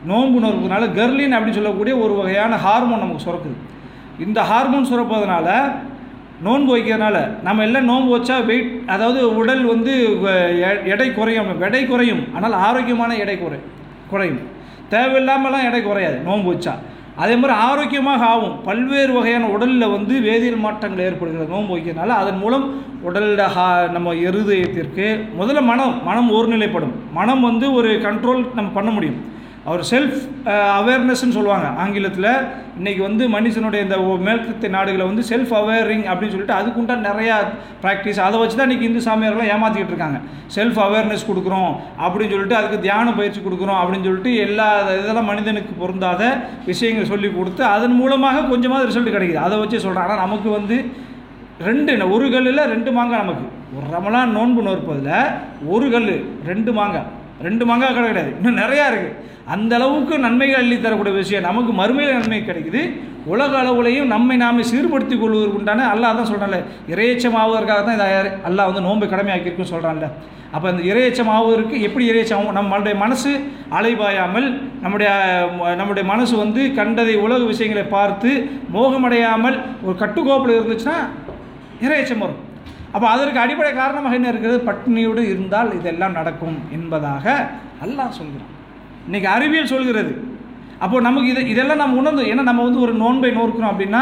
நோம்பு நோக்கிறதுனால கர்லின் அப்படின்னு சொல்லக்கூடிய ஒரு வகையான ஹார்மோன் நமக்கு சுரக்குது. இந்த ஹார்மோன் சுரப்பதனால நோன்பு வைக்கிறதுனால நம்ம எல்லாம் நோன்பு வச்சா வெயிட் அதாவது உடல் வந்து எடை குறையும். எடை குறையும். ஆனால் ஆரோக்கியமான எடை குறை குறையும். தேவையில்லாமலாம் எடை குறையாது. நோன்பு வச்சா. அதே மாதிரி ஆரோக்கியமாக ஆகும். பல்வேறு வகையான உடலில் வந்து வேதியியல் மாற்றங்கள் ஏற்படுகிறது. நோன்பு வைக்கிறதுனால அதன் மூலம் உடலில் ஹா நம்ம இருதயத்திற்கு முதல்ல மனம் மனம் ஒருநிலைப்படும். மனம் வந்து ஒரு கண்ட்ரோல் நம்ம பண்ண முடியும். அவர் செல்ஃப் அவேர்னஸ்ன்னு uh, சொல்லுவாங்க. ஆங்கிலத்தில் இன்றைக்கி வந்து மனுஷனுடைய இந்த மேற்கத்திய நாடுகளை வந்து செல்ஃப் அவேரிங் அப்படின்னு சொல்லிட்டு அதுக்குண்டான நிறையா ப்ராக்டிஸ் அதை வச்சு தான் இன்றைக்கி இந்து சாமியார்கள்லாம் ஏமாற்றிக்கிட்டு இருக்காங்க. செல்ஃப் அவேர்னஸ் கொடுக்குறோம் அப்படின்னு சொல்லிட்டு அதுக்கு தியான பயிற்சி கொடுக்குறோம் அப்படின்னு சொல்லிட்டு எல்லா இதெல்லாம் மனிதனுக்கு பொருந்தாத விஷயங்கள் சொல்லி கொடுத்து அதன் மூலமாக கொஞ்சமாக ரிசல்ட் கிடைக்குது. அதை வச்சு சொல்கிறேன் ஆனால் நமக்கு வந்து ரெண்டு என்ன, ஒரு கல்லில் ரெண்டு மாங்காய் நமக்கு. ஒரு ரமலான் நோன்பு நோற்பதில் ஒரு கல் ரெண்டு மாங்காய். ரெண்டு மங்காய் கடை கிடையாது. இன்னும் நிறையா இருக்குது அந்த அளவுக்கு நன்மைகள் அள்ளி தரக்கூடிய விஷயம். நமக்கு மறுமையில் நன்மை கிடைக்குது. உலக அளவுலையும் நம்மை நாமே சீர்படுத்தி கொள்வதற்கு உண்டான அல்லாஹ் தான் சொல்கிறான்ல இறையச்சம் ஆவதற்காக தான் இதை அல்லா வந்து நோன்பு கடமையாக்கியிருக்குன்னு சொல்கிறான்ல அப்போ அந்த இறையச்சம் ஆவதற்கு எப்படி இறையச்சம் ஆகும் நம்மளுடைய மனசு அலைபாயாமல் நம்முடைய நம்முடைய மனசு வந்து கண்டதை உலக விஷயங்களை பார்த்து மோகமடையாமல் ஒரு கட்டுக்கோப்பில் இருந்துச்சுன்னா இறையச்சம் வரும். அப்போ அதற்கு அடிப்படை காரணமாக என்ன இருக்கிறது பட்டினியோடு இருந்தால் இதெல்லாம் நடக்கும் என்பதாக அல்லாஹ் சொல்கிறான். இன்னைக்கு அறிவியல் சொல்கிறது. அப்போது நமக்கு இது இதெல்லாம் நம்ம உணர்ந்தோம் ஏன்னா நம்ம வந்து ஒரு நோன்பை நோக்கிறோம் அப்படின்னா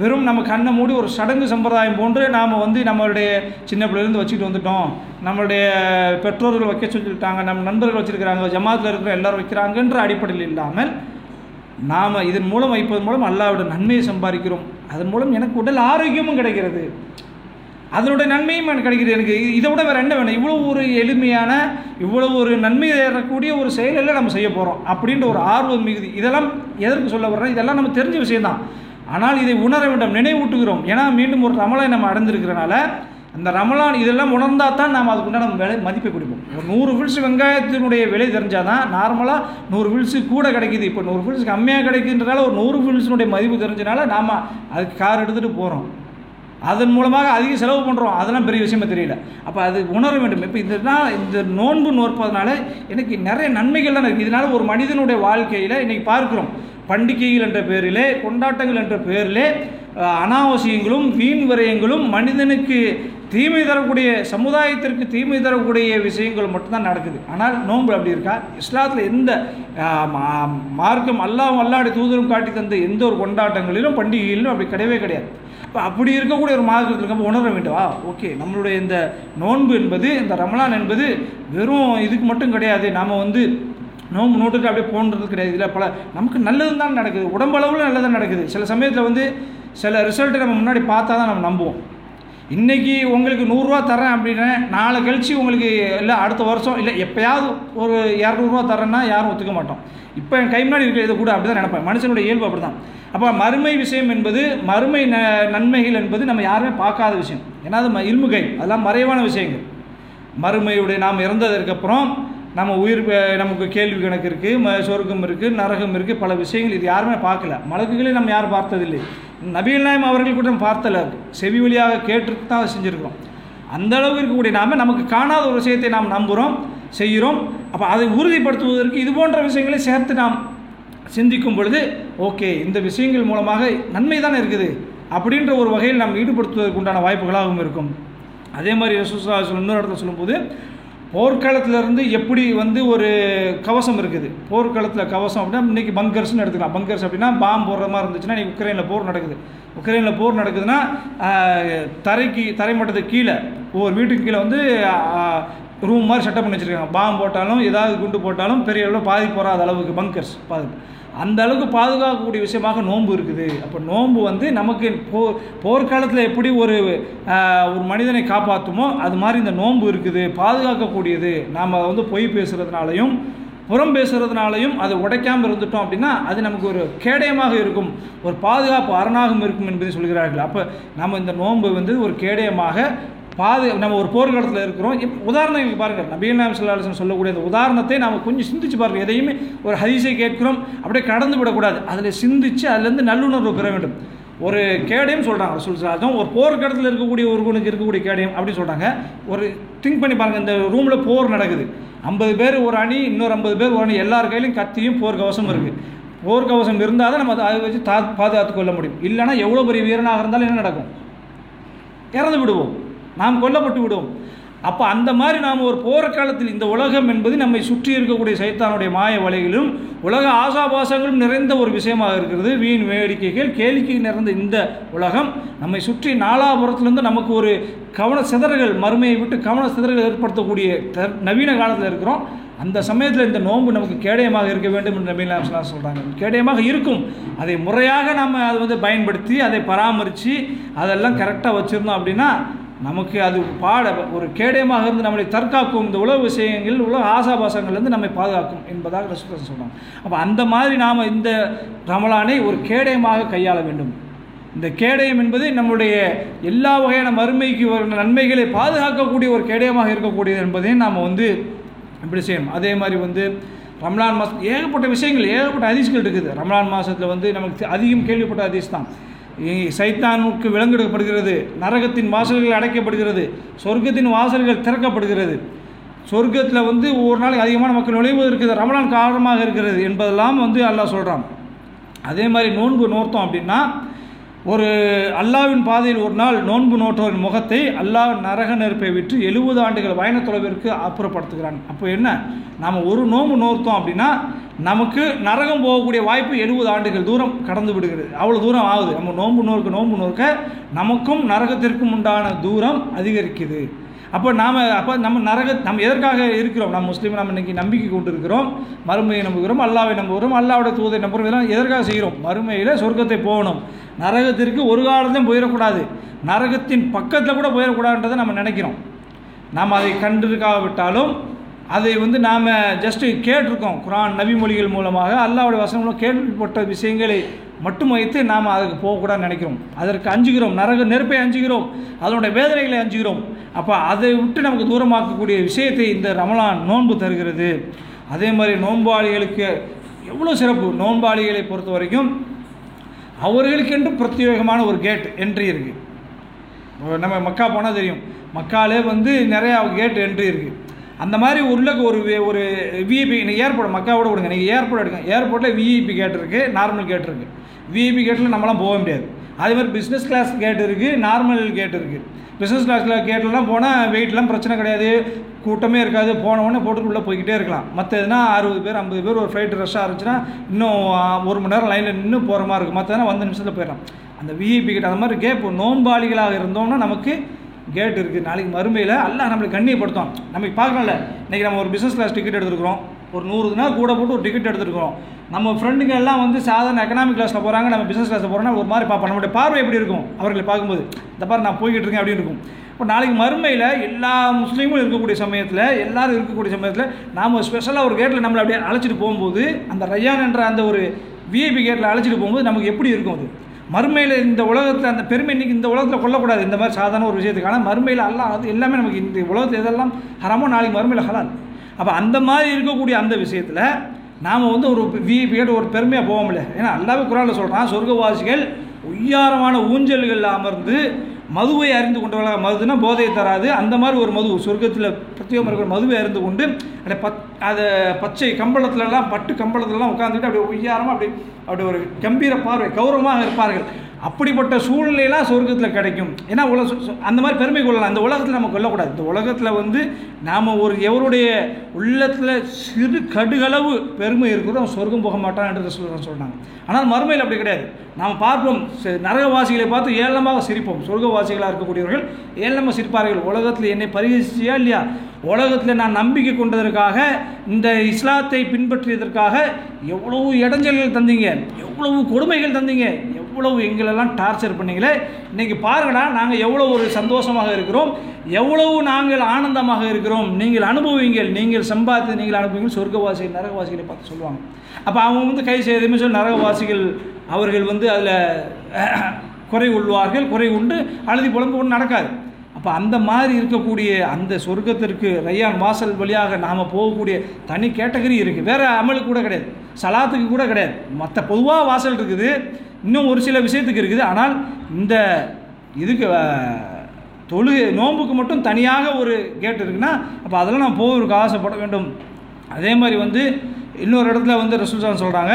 வெறும் நம்ம கண்ணை மூடி ஒரு சடங்கு சம்பிரதாயம் போன்று நாம் வந்து நம்மளுடைய சின்ன பிள்ளைலேருந்து வச்சுட்டு வந்துட்டோம். நம்மளுடைய பெற்றோர்கள் வைக்க சொல்லிட்டாங்க நம்ம நண்பர்கள் வச்சுருக்கிறாங்க ஜமாத்தில் இருக்கிற எல்லாரும் வைக்கிறாங்கன்ற அடிப்படையில் இல்லாமல் நாம் இதன் மூலம் வைப்பதன் மூலம் அல்லாவோட நன்மையை சம்பாதிக்கிறோம். அதன் மூலம் எனக்கு உடல் ஆரோக்கியமும் கிடைக்கிறது. அதனுடைய நன்மையும் எனக்கு கிடைக்கிது. எனக்கு இதை விட வேறு என்ன வேணும்? இவ்வளோ ஒரு எளிமையான இவ்வளோ ஒரு நன்மை ஏறக்கூடிய ஒரு செயலில் நம்ம செய்ய போகிறோம் அப்படின்ற ஒரு ஆர்வம் மிகுதி. இதெல்லாம் எதற்கு சொல்ல வர்றேன் இதெல்லாம் நம்ம தெரிஞ்ச விஷயம்தான் ஆனால் இதை உணர வேண்டும் நினைவூட்டுகிறோம். ஏன்னா மீண்டும் ஒரு ரமலை நம்ம அடைந்திருக்கிறனால அந்த ரமலான் இதெல்லாம் உணர்ந்தா தான் நாம் அதுக்குண்டான விலை மதிப்பை கொடுப்போம். ஒரு நூறு வில்ஸ் வெங்காயத்தினுடைய விலை தெரிஞ்சால் தான் நார்மலாக நூறு வில்ஸு கூட கிடைக்குது. இப்போ நூறு வில்ஸ் கம்மியாக கிடைக்குன்றனால ஒரு நூறு வில்ஸினுடைய மதிப்பு தெரிஞ்சனால நாம் அதுக்கு கார் எடுத்துகிட்டு போகிறோம் அதன் மூலமாக அதிக செலவு பண்ணுறோம் அதெல்லாம் பெரிய விஷயமா தெரியல. அப்போ அது உணர வேண்டும். இப்போ இந்த இந்த நோன்பு நோற்பதனால எனக்கு நிறைய நன்மைகள் தான் இருக்குது இதனால் ஒரு மனிதனுடைய வாழ்க்கையில் இன்றைக்கி பார்க்குறோம். பண்டிகைகள் என்ற பேரிலே கொண்டாட்டங்கள் என்ற பேரிலே அனாவசியங்களும் வீண் விரயங்களும் மனிதனுக்கு தீமை தரக்கூடிய சமுதாயத்திற்கு தீமை தரக்கூடிய விஷயங்கள் மட்டும்தான் நடக்குது. ஆனால் நோன்பு அப்படி இருக்கா? இஸ்லாத்தில் எந்த மா- மார்க்கம் அல்லாவும் அல்லாடி தூதரும் காட்டி தந்த எந்த ஒரு கொண்டாட்டங்களிலும் பண்டிகைகளிலும் அப்படி கிடையவே கிடையாது. இப்போ அப்படி இருக்கக்கூடிய ஒரு மாதத்தில் இருக்கப்போ உணர வேண்டும்? ஆ ஓகே நம்மளுடைய இந்த நோன்பு என்பது இந்த ரமலான் என்பது வெறும் இதுக்கு மட்டும் கிடையாது. நாம் வந்து நோன்பு நோட்டுக்கு அப்படியே போன்றது கிடையாது. இதில் பல நமக்கு நல்லது தான் நடக்குது. உடம்பளவில் நல்லது நடக்குது. சில சமயத்தில் வந்து சில ரிசல்ட்டை நம்ம முன்னாடி பார்த்தா தான் நம்ம நம்புவோம். இன்றைக்கி உங்களுக்கு நூறுரூவா தரேன் அப்படின்னா நாளை கழிச்சு உங்களுக்கு இல்லை அடுத்த வருஷம் இல்லை எப்போயாவது ஒரு இரநூறுவா தரேன்னா யாரும் ஒத்துக்க மாட்டோம். இப்போ என் கை முன்னாடி இருக்கிற இதை கூட அப்படி தான் நினைப்பேன். மனுஷனுடைய இயல்பு அப்படி தான் அப்போ மறுமை விஷயம் என்பது மறுமை ந நன்மைகள் என்பது நம்ம யாருமே பார்க்காத விஷயம். ஏன்னா அது ம- இல்முகை அதெல்லாம் மறைவான விஷயங்கள். மறுமையுடைய நாம் இறந்ததற்கப்புறம் நம்ம உயிர் நமக்கு கேள்வி கணக்கு இருக்குது ம சொர்க்கம் இருக்குது நரகம் இருக்குது பல விஷயங்கள் இது யாருமே பார்க்கல. மலக்குகளே நம்ம யாரும் பார்த்ததில்லை. நபிகள் நாயம் அவர்கள் கூட நம்ம பார்த்தல. செவி வழியாக கேட்டு தான் செஞ்சுருக்கோம் அந்த அளவுக்கு இருக்கக்கூடிய நாம் நமக்கு காணாத ஒரு விஷயத்தை நாம் நம்புகிறோம் செய்கிறோம். அப்போ அதை உறுதிப்படுத்துவதற்கு இது போன்ற விஷயங்களை சேர்த்து நாம் சிந்திக்கும் பொழுது ஓகே இந்த விஷயங்கள் மூலமாக நன்மை தானே இருக்குது அப்படின்ற ஒரு வகையில் நாம் ஈடுபடுத்துவதற்கு உண்டான வாய்ப்புகளாகவும் இருக்கும். அதே மாதிரி ரசூலுல்லாஹி இன்னொரு இடத்துல சொல்லும்போது போர்க்களத்திலிருந்து எப்படி வந்து ஒரு கவசம் இருக்குது? போர்க்களத்தில் கவசம் அப்படின்னா இன்றைக்கி பங்கர்ஸ்னு எடுத்துக்கலாம். பங்கர்ஸ் அப்படின்னா பாம்பு போடுற மாதிரி இருந்துச்சுன்னா இன்றைக்கி உக்ரைனில் போர் நடக்குது. உக்ரைனில் போர் நடக்குதுன்னா தரைக்கு தரைமட்டத்துக்கு கீழே ஒவ்வொரு வீட்டுக்கு கீழே வந்து ரூம் மாதிரி செட்டப் பண்ணி வச்சுருக்காங்க. பாம்பு போட்டாலும் ஏதாவது குண்டு போட்டாலும் பெரிய அளவில் பாதிப்பு வராத அளவுக்கு பங்கர்ஸ் பாதிப்பு. அந்த அளவுக்கு பாதுகாக்கக்கூடிய விஷயமாக நோன்பு இருக்குது. அப்போ நோன்பு வந்து நமக்கு போர் போர்க்காலத்தில் எப்படி ஒரு ஒரு மனிதனை காப்பாற்றுமோ அது மாதிரி இந்த நோன்பு இருக்குது. பாதுகாக்கக்கூடியது. நாம் வந்து பொய் பேசுகிறதுனாலையும் புறம் பேசுகிறதுனாலையும் அதை உடைக்காமல் இருந்துட்டோம் அப்படின்னா அது நமக்கு ஒரு கேடயமாக இருக்கும். ஒரு பாதுகாப்பு அரணாகவும் இருக்கும் என்பதை சொல்கிறார்கள். அப்போ நம்ம இந்த நோன்பு வந்து ஒரு கேடயமாக பாது நம்ம ஒரு போர்க்களத்தில் இருக்கிறோம். இப் உதாரணம் பாருங்கள் நபீன் நாம் சொல்லக்கூடிய அந்த உதாரணத்தை நாம் கொஞ்சம் சிந்திச்சு பாருங்கள் எதையுமே ஒரு ஹதீஸை கேட்கிறோம் அப்படியே கடந்து விடக்கூடாது. அதில் சிந்திச்சு அதுலேருந்து நல்லுணர்வு பெற வேண்டும். ஒரு கேடயம் சொல்கிறாங்க சொல்லுறாங்க ஒரு போர்க்களத்தில் இருக்கக்கூடிய ஒருவனுக்கு இருக்கக்கூடிய கேடயம் அப்படின்னு சொல்கிறாங்க ஒரு திங்க் பண்ணி பாருங்கள் இந்த ரூமில் போர் நடக்குது. ஐம்பது பேர் ஒரு அணி இன்னொரு ஐம்பது பேர் ஒரு அணி. எல்லார் கையிலையும் கத்தியும் போர்க்கவசம் இருக்குது போர்க்கவசம் இருந்தால் தான் நம்ம அதை வச்சு தா பாதுகாத்து கொள்ள முடியும். இல்லைனா எவ்வளோ பெரிய வீரனாக இருந்தாலும் என்ன நடக்கும்? இறந்து விடுவோம். நாம் கொல்லப்பட்டு விடுவோம் அப்போ அந்த மாதிரி நாம் ஒரு போர்க்காலத்தில் இந்த உலகம் என்பது நம்மை சுற்றி இருக்கக்கூடிய சைத்தானுடைய மாய வலைகளும் உலக ஆசாபாசங்களும் நிறைந்த ஒரு விஷயமாக இருக்கிறது. வீண் வேடிக்கைகள் கேளிக்கை நிறைந்த இந்த உலகம் நம்மை சுற்றி நாலாபுரத்துலேருந்து நமக்கு ஒரு கவன சிதறல்கள் மறுமையை விட்டு கவன சிதறல்கள் ஏற்படுத்தக்கூடிய த- நவீன காலத்தில் இருக்கிறோம். அந்த சமயத்தில் இந்த நோன்பு நமக்கு கேடயமாக இருக்க வேண்டும் என்று நபீல் சொல்கிறாங்க கேடயமாக இருக்கும். அதை முறையாக நம்ம அதை வந்து பயன்படுத்தி அதை பராமரித்து அதெல்லாம் கரெக்டாக வச்சுருந்தோம் அப்படின்னா நமக்கு அது பாட ஒரு கேடயமாக இருந்து நம்மளை தற்காக்கும் இந்த உலக விஷயங்கள் உலக ஆசாபாசங்கள்லேருந்து நம்மை பாதுகாக்கும் என்பதாக ரசூலுல்லாஹி சொல்கிறாங்க அப்போ அந்த மாதிரி நாம் இந்த ரமலானை ஒரு கேடயமாக கையாள வேண்டும். இந்த கேடயம் என்பது நம்முடைய எல்லா வகையான மறுமைக்கு வரும் நன்மைகளை பாதுகாக்கக்கூடிய ஒரு கேடயமாக இருக்கக்கூடியது என்பதையும் நாம் வந்து இப்படி செய்யணும். அதே மாதிரி வந்து ரம்லான் மாதம் ஏகப்பட்ட விஷயங்கள் ஏகப்பட்ட ஹதீஸ்கள் இருக்குது. ரம்லான் மாதத்தில் வந்து நமக்கு அதிகம் கேள்விப்பட்ட ஹதீஸ் தான். சைத்தானுக்கு விலங்கெடுக்கப்படுகிறது. நரகத்தின் வாசல்கள் அடைக்கப்படுகிறது. சொர்க்கத்தின் வாசல்கள் திறக்கப்படுகிறது. சொர்க்கத்தில் வந்து ஒரு நாளைக்கு அதிகமான மக்கள் நுழைவதற்கு இது ரமலான் காரணமாக இருக்கிறது என்பதெல்லாம் வந்து அல்லாஹ் சொல்கிறான் அதே மாதிரி நோன்பு நோர்த்தோம் அப்படின்னா ஒரு அல்லாவின் பாதையில் ஒரு நாள் நோன்பு நோட்டோரின் முகத்தை அல்லாஹ் நரக நெருப்பை விற்று எழுபது ஆண்டுகள் பயண தொலைவிற்கு அப்புறப்படுத்துகிறான். அப்போ என்ன? நாம் ஒரு நோன்பு நோர்த்தோம் அப்படின்னா நமக்கு நரகம் போகக்கூடிய வாய்ப்பு எழுபது ஆண்டுகள் தூரம் கடந்து விடுகிறது. அவ்வளோ தூரம் ஆகுது. நம்ம நோன்பு நோர்க்க நோன்பு நோர்க்க நமக்கும் நரகத்திற்கும் உண்டான தூரம் அதிகரிக்குது. அப்போ நாம் அப்போ நம்ம நரக நம்ம எதற்காக இருக்கிறோம்? நம்ம முஸ்லீம் நம்ம இன்றைக்கி நம்பிக்கை கொண்டு இருக்கிறோம் மறுமையை நம்புகிறோம். அல்லாவை நம்புகிறோம். அல்லாவோட தூதை நம்புகிறோம். இதெல்லாம் எதற்காக செய்கிறோம்? மறுமையில் சொர்க்கத்தை போகணும். நரகத்திற்கு ஒரு காலத்தையும் போயிடக்கூடாது. நரகத்தின் பக்கத்தில் கூட போயிடக்கூடாதுன்றதை நம்ம நினைக்கிறோம். நாம் அதை கண்டிருக்காவிட்டாலும் அதை வந்து நாம் ஜஸ்ட்டு கேட்டிருக்கோம். குரான் நபி மொழிகள் மூலமாக அல்லாவுடைய வசனங்களும் கேள்விப்பட்ட விஷயங்களை மட்டும் வைத்து நாம் அதுக்கு போகக்கூடாதுன்னு நினைக்கிறோம். அதற்கு அஞ்சுகிறோம். நரக நெருப்பை அஞ்சுகிறோம். அதனுடைய வேதனைகளை அஞ்சுகிறோம். அப்போ அதை விட்டு நமக்கு தூரமாக்கக்கூடிய விஷயத்தை இந்த ரமலான் நோன்பு தருகிறது. அதே மாதிரி நோன்பாளிகளுக்கு எவ்வளோ சிறப்பு. நோன்பாளிகளை பொறுத்த வரைக்கும் அவர்களுக்கென்று பிரத்யேகமான ஒரு கேட் என்ட்ரி இருக்குது நம்ம மக்கா போனால் தெரியும். மக்காலே வந்து நிறையா கேட் என்ட்ரி இருக்குது அந்த மாதிரி உள்ளக்கு ஒரு வே- ஒரு விஐபி நீங்கள் ஏர்போர்ட் மக்காவோட விடுங்க. நீங்கள் ஏர்போர்ட் எடுங்க. ஏர்போர்ட்டில் விஐபி கேட் இருக்குது நார்மல் கேட் இருக்குது விஐபி கேட்டில் நம்மளாம் போக முடியாது. அதே மாதிரி பிஸ்னஸ் கிளாஸ் கேட் இருக்குது நார்மல் கேட் இருக்குது பிஸ்னஸ் கிளாஸில் கேட்லாம் போனால் வெயிட்லாம் பிரச்சனை கிடையாது. கூட்டமே இருக்காது. போனவொடனே போட்டு உள்ளே போய்கிட்டே இருக்கலாம். மற்ற எதுனா அறுபது பேர் ஐம்பது பேர் ஒரு ஃப்ளைட் ரஷ்ஷாக இருந்துச்சுன்னா இன்னும் ஒரு மணி நேரம் லைனில் நின்று போகிற மாதிரி இருக்கும். மற்றதுனா வந்து நிமிஷத்தில் போயிடலாம். அந்த விஐபி கிட்ட அந்த மாதிரி கேப் நோன்பாளிகளாக இருந்தோம்னா நமக்கு கேட் இருக்குது நாளைக்கு மறுமையில் எல்லாம் நம்மளை கண்ணியப்படுத்தும் நமக்கு பார்க்கலாம்ல. இன்றைக்கி நம்ம ஒரு பிஸ்னஸ் கிளாஸ் டிக்கெட் எடுத்துருக்குறோம். ஒரு நூறு நாள் கூட போட்டு ஒரு டிக்கெட் எடுத்துருக்குறோம். நம்ம ஃப்ரெண்டுங்க எல்லாம் வந்து சாதாரண எக்கனாமிக் கிளாஸில் போகிறாங்க நம்ம பிஸ்னஸ் கிளாஸில் போகிறோம்னா ஒரு மாதிரி பார்ப்போம். நம்மளுடைய பார்வை எப்படி இருக்கும்? அவர்களை பார்க்கும்போது இந்த பாரு நான் போய்கிட்டு இருக்கேன் அப்படின்னு இருக்கும். இப்போ நாளைக்கு மறுமையில் எல்லா முஸ்லீமும் இருக்கக்கூடிய சமயத்தில் எல்லாரும் இருக்கக்கூடிய சமயத்தில் நாம் ஸ்பெஷலாக ஒரு கேட்டில் நம்மளை அப்படியே அழைச்சிட்டு போகும்போது அந்த ரய்யான் என்ற அந்த ஒரு விஐபி கேட்டில் அழைச்சிட்டு போகும்போது நமக்கு எப்படி இருக்கும் அது? மறுமையில் இந்த உலகத்தில் அந்த பெருமை இன்னைக்கு இந்த உலகத்தில் கொல்லக்கூடாது இந்த மாதிரி சாதாரண ஒரு விஷயத்துக்கு. ஆனால் மறுமையில் அல்லாஹ் அது எல்லாமே நமக்கு இந்த உலகத்தில் எதெல்லாம் ஹரமோ நாளைக்கு மறுமையில் ஹலால். அப்போ அந்த மாதிரி இருக்கக்கூடிய அந்த விஷயத்தில் நாம் வந்து ஒரு விஐபியோட ஒரு பெருமையாக போவோம்ல. ஏன்னா அல்லாவே குரானில் சொல்கிறான் சொர்க்கவாசிகள் உய்யாரமான ஊஞ்சல்களில் அமர்ந்து மதுவை அறிந்து கொண்டவர்களாக மதுனா போதையை தராது. அந்த மாதிரி ஒரு மது சொர்க்கத்தில் பிரத்யேகமாக இருக்கிற மதுவை அறிந்து கொண்டு அப்படியே பத் அதை பச்சை கம்பளத்துலலாம் பட்டு கம்பளத்துலலாம் உட்காந்துட்டு அப்படியே உய்யாரமாக அப்படி அப்படி ஒரு கம்பீர பார்வை கௌரவமாக இருப்பார்கள். அப்படிப்பட்ட சூழ்நிலையெல்லாம் சொர்க்கத்தில் கிடைக்கும். ஏன்னா உலக அந்த மாதிரி பெருமை கொள்ளலாம். அந்த உலகத்தில் நம்ம கொல்லக்கூடாது. இந்த உலகத்தில் வந்து நாம் ஒரு எவருடைய உள்ளத்தில் சிறு கடுகளவு பெருமை இருக்கிறோம் சொர்க்கம் போக மாட்டான் என்று சொல்ல சொல்கிறாங்க ஆனால் மறுமையில் அப்படி கிடையாது. நாம் பார்ப்போம். ச- நரகவாசிகளை பார்த்து ஏளனமாக சிரிப்போம். சொர்க்கவாசிகளாக இருக்கக்கூடியவர்கள் ஏளனமாக சிரிப்பார்கள். உலகத்தில் என்னை பரிகசிச்சியா இல்லையா? உலகத்தில் நான் நம்பிக்கை கொண்டதற்காக இந்த இஸ்லாத்தை பின்பற்றியதற்காக எவ்வளவு இடைஞ்சல்கள் தந்தீங்க. எவ்வளவு கொடுமைகள் தந்தீங்க. இவ்வளவு எங்களெல்லாம் டார்ச்சர் பண்ணீங்களே? இன்றைக்கி பாருங்கடா நாங்கள் எவ்வளோ ஒரு சந்தோஷமாக இருக்கிறோம். எவ்வளவு நாங்கள் ஆனந்தமாக இருக்கிறோம். நீங்கள் அனுபவிங்கள் நீங்கள் சம்பாதித்து நீங்கள் அனுபவிங்கள் சொர்க்கவாசிகள் நரகவாசிகளை பார்த்து சொல்லுவாங்க. அப்போ அவங்க வந்து கை செய்ததுமே சொல்லி நரகவாசிகள் அவர்கள் வந்து அதில் [clears throat] குறை கொள்வார்கள் குறை உண்டு அழுதி புலம்பு ஒன்று நடக்காது. அப்போ அந்த மாதிரி இருக்கக்கூடிய அந்த சொர்க்கத்திற்கு ரையான் வாசல் வழியாக நாம் போகக்கூடிய தனி கேட்டகரி இருக்குது வேறு அமலுக்கு கூட கிடையாது. சலாத்துக்கு கூட கிடையாது. மற்ற பொதுவாக வாசல் இருக்குது. இன்னும் ஒரு சில விஷயத்துக்கு இருக்குது. ஆனால் இந்த இதுக்கு தொழு தொழுகை நோன்புக்கு மட்டும் தனியாக ஒரு கேட் இருக்குன்னா அப்போ அதெல்லாம் நான் போவதற்கு ஆசைப்பட வேண்டும். அதே மாதிரி வந்து இன்னொரு இடத்துல வந்து ரசூல்சான் சொல்கிறாங்க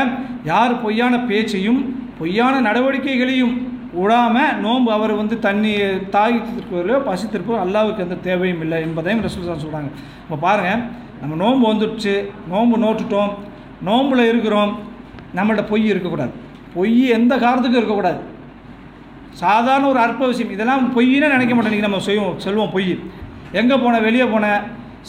யார் பொய்யான பேச்சையும் பொய்யான நடவடிக்கைகளையும் விடாமல் நோன்பு அவர் வந்து தண்ணி தாகித்திருப்பவர்களோ பசித்திருப்போ அல்லாவுக்கு எந்த தேவையும் இல்லை என்பதையும் ரசூல்சான் சொல்கிறாங்க இப்போ பாருங்கள் நம்ம நோன்பு வந்துடுச்சு நோன்பு நோட்டுட்டோம் நோம்பில் இருக்கிறோம் நம்மள்ட்ட பொய் இருக்கக்கூடாது. பொய் எந்த காரணத்துக்கும் இருக்கக்கூடாது. சாதாரண ஒரு அற்ப விஷயம். இதெல்லாம் பொய்னே நினைக்க மாட்டோம். இன்றைக்கி நம்ம செய்வோம் சொல்லுவோம் பொய் எங்கே போன வெளியே போனேன்